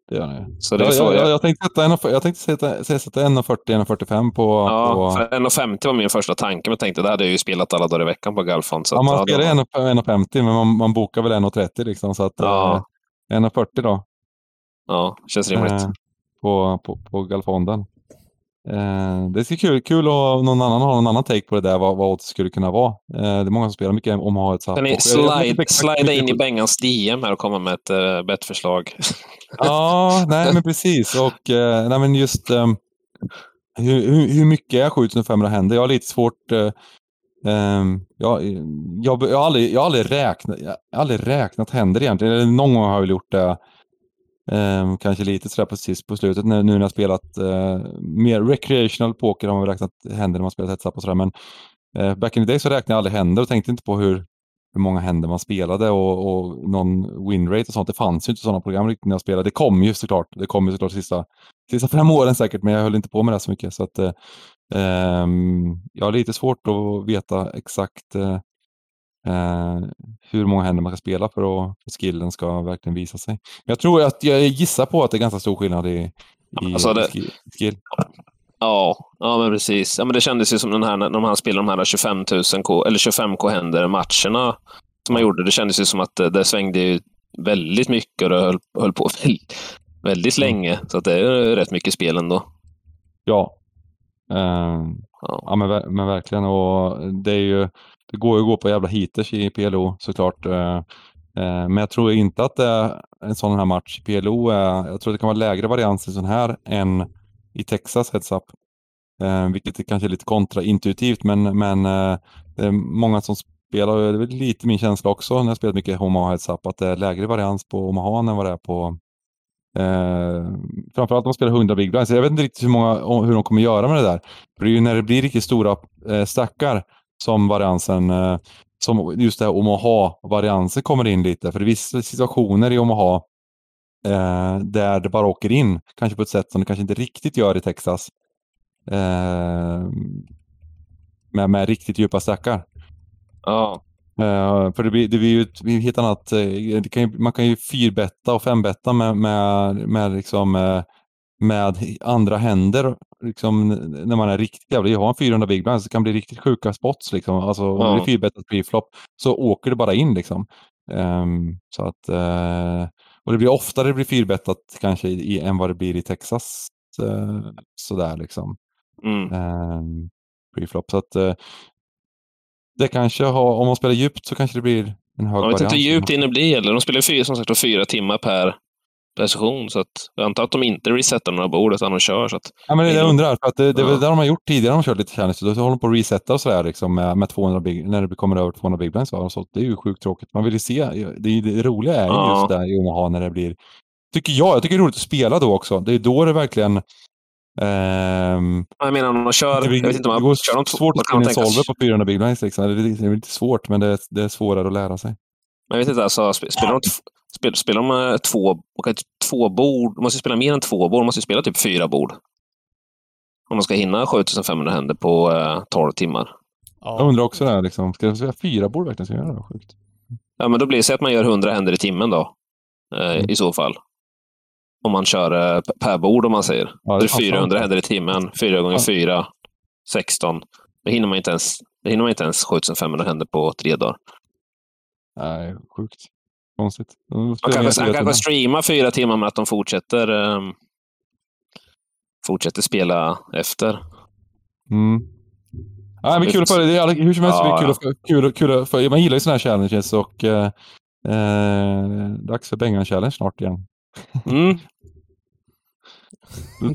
Det gör han Så det är jag, jag, jag, tänkte sätta, jag tänkte sätta, sätta 1,40-1,45 på... Ja, på... 1,50 var min första tanke, men jag tänkte det hade jag ju spelat alla dagar i veckan på Galfond. ja, man spelar 1,50 men man, man bokar väl 1,30 liksom, så att ja. eh, 1,40 då. Ja, känns rimligt. Eh, på, på, på Galfonden. Eh, det är kul, kul att någon annan har någon annan take på det där, vad, vad det skulle kunna vara. Eh, det är många som spelar mycket om att ha ett satt. Kan ni slide, slida in i Bengans DM här och komma med ett uh, bettförslag? ja, nej men precis. Och uh, nej, men just um, hur, hur, mycket är 7500 händer? Jag har lite svårt uh, Um, jag, jag, jag, har aldrig, jag, har aldrig räknat, jag har aldrig räknat händer egentligen. någon gång har jag väl gjort det Eh, kanske lite sådär precis på slutet nu, nu när jag spelat eh, mer recreational poker har man räknat händer när man spelat heads up och sådär. Men eh, back in the day så räknade jag aldrig händer och tänkte inte på hur, hur många händer man spelade och, och någon winrate och sånt. Det fanns ju inte sådana program riktigt när jag spelade. Det kom ju såklart. Det kom ju såklart sista, sista fem åren säkert, men jag höll inte på med det så mycket. Så att, eh, ehm, jag har lite svårt att veta exakt Eh, hur många händer man ska spela för att skillen ska verkligen visa sig. Jag tror att jag gissar på att det är ganska stor skillnad i, i alltså det, skill. Ja, ja men precis. Ja, men det kändes ju som den här, när här spelade de här 25 000 K, eller 25K händer matcherna som man gjorde. Det kändes ju som att det, det svängde väldigt mycket och det höll, höll på väldigt, väldigt mm. länge. Så att det är rätt mycket spel ändå. Ja. Uh, ja, ja men, men, verkligen. Och det är ju det går ju att gå på jävla heaters i PLO såklart. Eh, eh, men jag tror inte att det är en sån här match i PLO. Jag tror det kan vara lägre varians i sån här än i Texas heads up. Vilket vilket är kanske lite kontraintuitivt men, men det är många som spelar, det är lite min känsla också när jag spelat mycket Omaha heads up, att det är lägre varians på Omaha än vad det är på Eh, framförallt om man spelar 100 big blinds. Jag vet inte riktigt hur, många, hur de kommer göra med det där. För det är ju när det blir riktigt stora eh, stackar som variansen, eh, som just det här Omaha-variansen kommer in lite. För det finns situationer i Omaha eh, där det bara åker in, kanske på ett sätt som det kanske inte riktigt gör i Texas. Eh, med, med riktigt djupa stackar. Ja. Uh, för det blir, det blir ju ett helt annat, uh, kan ju, man kan ju fyrbetta och fembetta med, med, med, liksom, uh, med andra händer liksom, när man är riktigt jävla... Jag har en 400 big blind så det kan bli riktigt sjuka spots. Liksom. Alltså, om det är fyrbettat preflop så åker det bara in. Liksom. Um, så att, uh, och det blir oftare det blir fyrbettat kanske i, än vad det blir i Texas. Uh, sådär liksom. Mm. Um, preflop. Så att uh, det kanske har, om man spelar djupt så kanske det blir en hög Jag vet inte hur djupt det blir heller. De spelar fyra, som sagt fyra timmar per precision. Så att, jag antar att de inte resetar några bord utan de kör. Så att, ja, men det jag undrar. För att det, det är väl det de har gjort tidigare. De har kört lite challenge. Då håller de på att resetta och sådär liksom, med, med 200 big, när det kommer över 200 big blinds. Så det är ju sjukt tråkigt. Man vill ju se. Det, det roliga är ja. just det i Omaha när det blir Tycker jag. Jag tycker det är roligt att spela då också. Det är då det verkligen Um, jag menar om de kör... Det, jag vet inte man, det går kör de svårt att spela en solver på 400 big lines. Liksom. Det, är, det är lite svårt, men det är, det är svårare att lära sig. Jag vet inte, alltså, spelar de, spel, spelar de eh, två, två bord, de måste spela mer än två bord, de måste spela typ fyra bord. Om de ska hinna 7500 händer på uh, 12 timmar. Ja. Jag undrar också det. Liksom. Ska de spela fyra bord verkligen? Ska göra det? Sjukt. Ja, men då blir det så att man gör 100 händer i timmen då. Uh, mm. I så fall. Om man kör uh, per bord, om man säger. Ja, det är 400 händer i timmen. 4 gånger 4, 16. Då hinner man inte ens, hinner man inte ens 7500 händer på tre dagar. Nej, sjukt. Konstigt. Man kanske, han kanske streamar fyra timmar med att de fortsätter, um, fortsätter spela efter. Mm. Ja, men kul följa. Det är hur som helst ja, kul, att, kul, kul att följa. Man gillar ju sådana här challenges och eh, eh, dags för Bengan-challenge snart igen. Mm.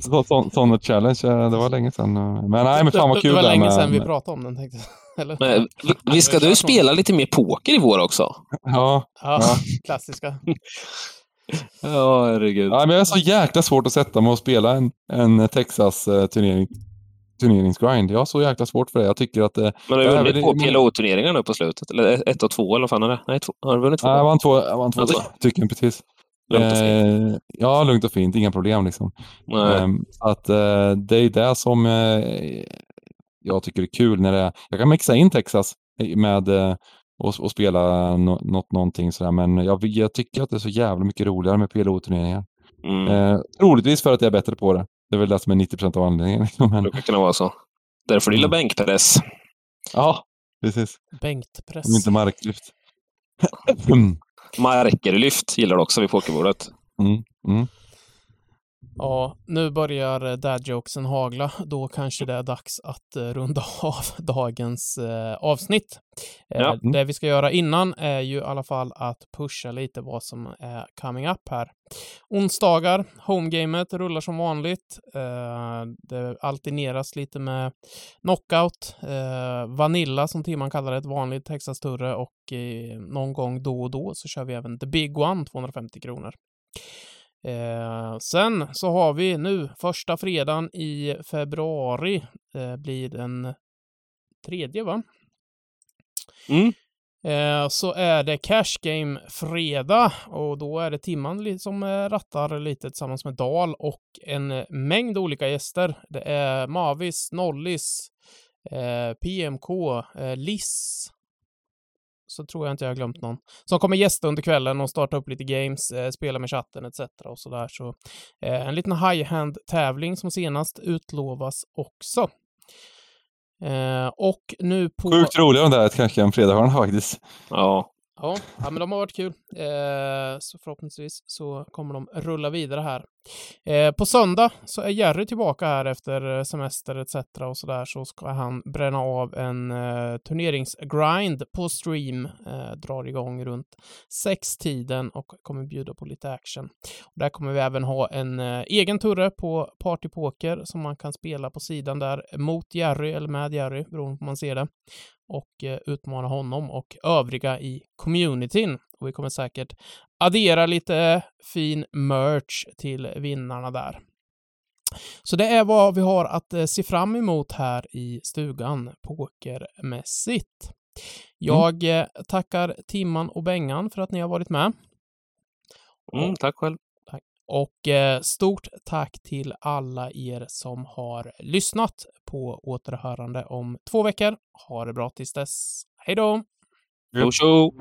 Sån challenge, det var länge sedan. Men nej, men fan vad kul. Det var länge sedan vi pratade om den tänkte jag. Men, vi ska du spela lite mer poker i vår också? Ja. Ja, klassiska. Ja, herregud. Ja, men jag har så jäkla svårt att sätta mig och spela en, en Texas-turnering. Turneringsgrind. Jag har så jäkla svårt för det. Jag tycker att... Men har du vunnit två PLO-turneringar nu på slutet? Eller ett och två, eller vad fan är det? Nej, två. Har du vunnit två? Nej, jag vann två, jag vann två stycken, precis. Lugnt och fint. Eh, ja, lugnt och fint. Inga problem liksom. Eh, att eh, det är det som eh, jag tycker är kul när det är, Jag kan mixa in Texas med eh, och, och, spela no, något, någonting sådär. Men jag, jag, tycker att det är så jävla mycket roligare med PLO-turneringar. Mm. Eh, troligtvis för att jag är bättre på det. Det är väl det som är 90 procent av anledningen. Liksom. Men... Det kan kunna vara så. Därför mm. lilla bänkpress. Ja, precis. Bänkpress. Inte marklyft. Markerlyft gillar du också vid pokerbordet. Mm. Mm. Ja, nu börjar dad-jokesen hagla. Då kanske det är dags att eh, runda av dagens eh, avsnitt. Eh, ja. Det vi ska göra innan är ju i alla fall att pusha lite vad som är coming up här. Onsdagar, homegamet rullar som vanligt. Eh, det alterneras lite med knockout, eh, vanilla som Timman kallar det, ett vanligt Texas Turre och någon gång då och då så kör vi även the big one, 250 kronor. Eh, sen så har vi nu första fredagen i februari eh, blir den tredje va? Mm. Eh, så är det Cash Game fredag och då är det Timman som eh, rattar lite tillsammans med Dal och en mängd olika gäster. Det är Mavis, Nollis, eh, PMK, Liss, så tror jag inte jag har glömt någon. Som kommer gästa under kvällen och starta upp lite games, eh, spela med chatten etc. och sådär. Så eh, en liten high-hand-tävling som senast utlovas också. Eh, och nu på... Sjukt roliga de där kanske en fredagshörna faktiskt. Ja. Ja, ja, men de har varit kul. Eh, så förhoppningsvis så kommer de rulla vidare här. Eh, på söndag så är Jerry tillbaka här efter eh, semester etc. och så där så ska han bränna av en eh, turneringsgrind på stream. Eh, drar igång runt sextiden och kommer bjuda på lite action. Och där kommer vi även ha en eh, egen turre på Partypoker som man kan spela på sidan där mot Jerry eller med Jerry beroende på hur man ser det och eh, utmana honom och övriga i communityn. Och vi kommer säkert addera lite fin merch till vinnarna där. Så det är vad vi har att eh, se fram emot här i stugan pokermässigt. Mm. Jag mm. tackar Timman och Bengan för att ni har varit med. Mm, tack själv. Och eh, stort tack till alla er som har lyssnat på återhörande om två veckor. Ha det bra tills dess. Hej då! 刘 보.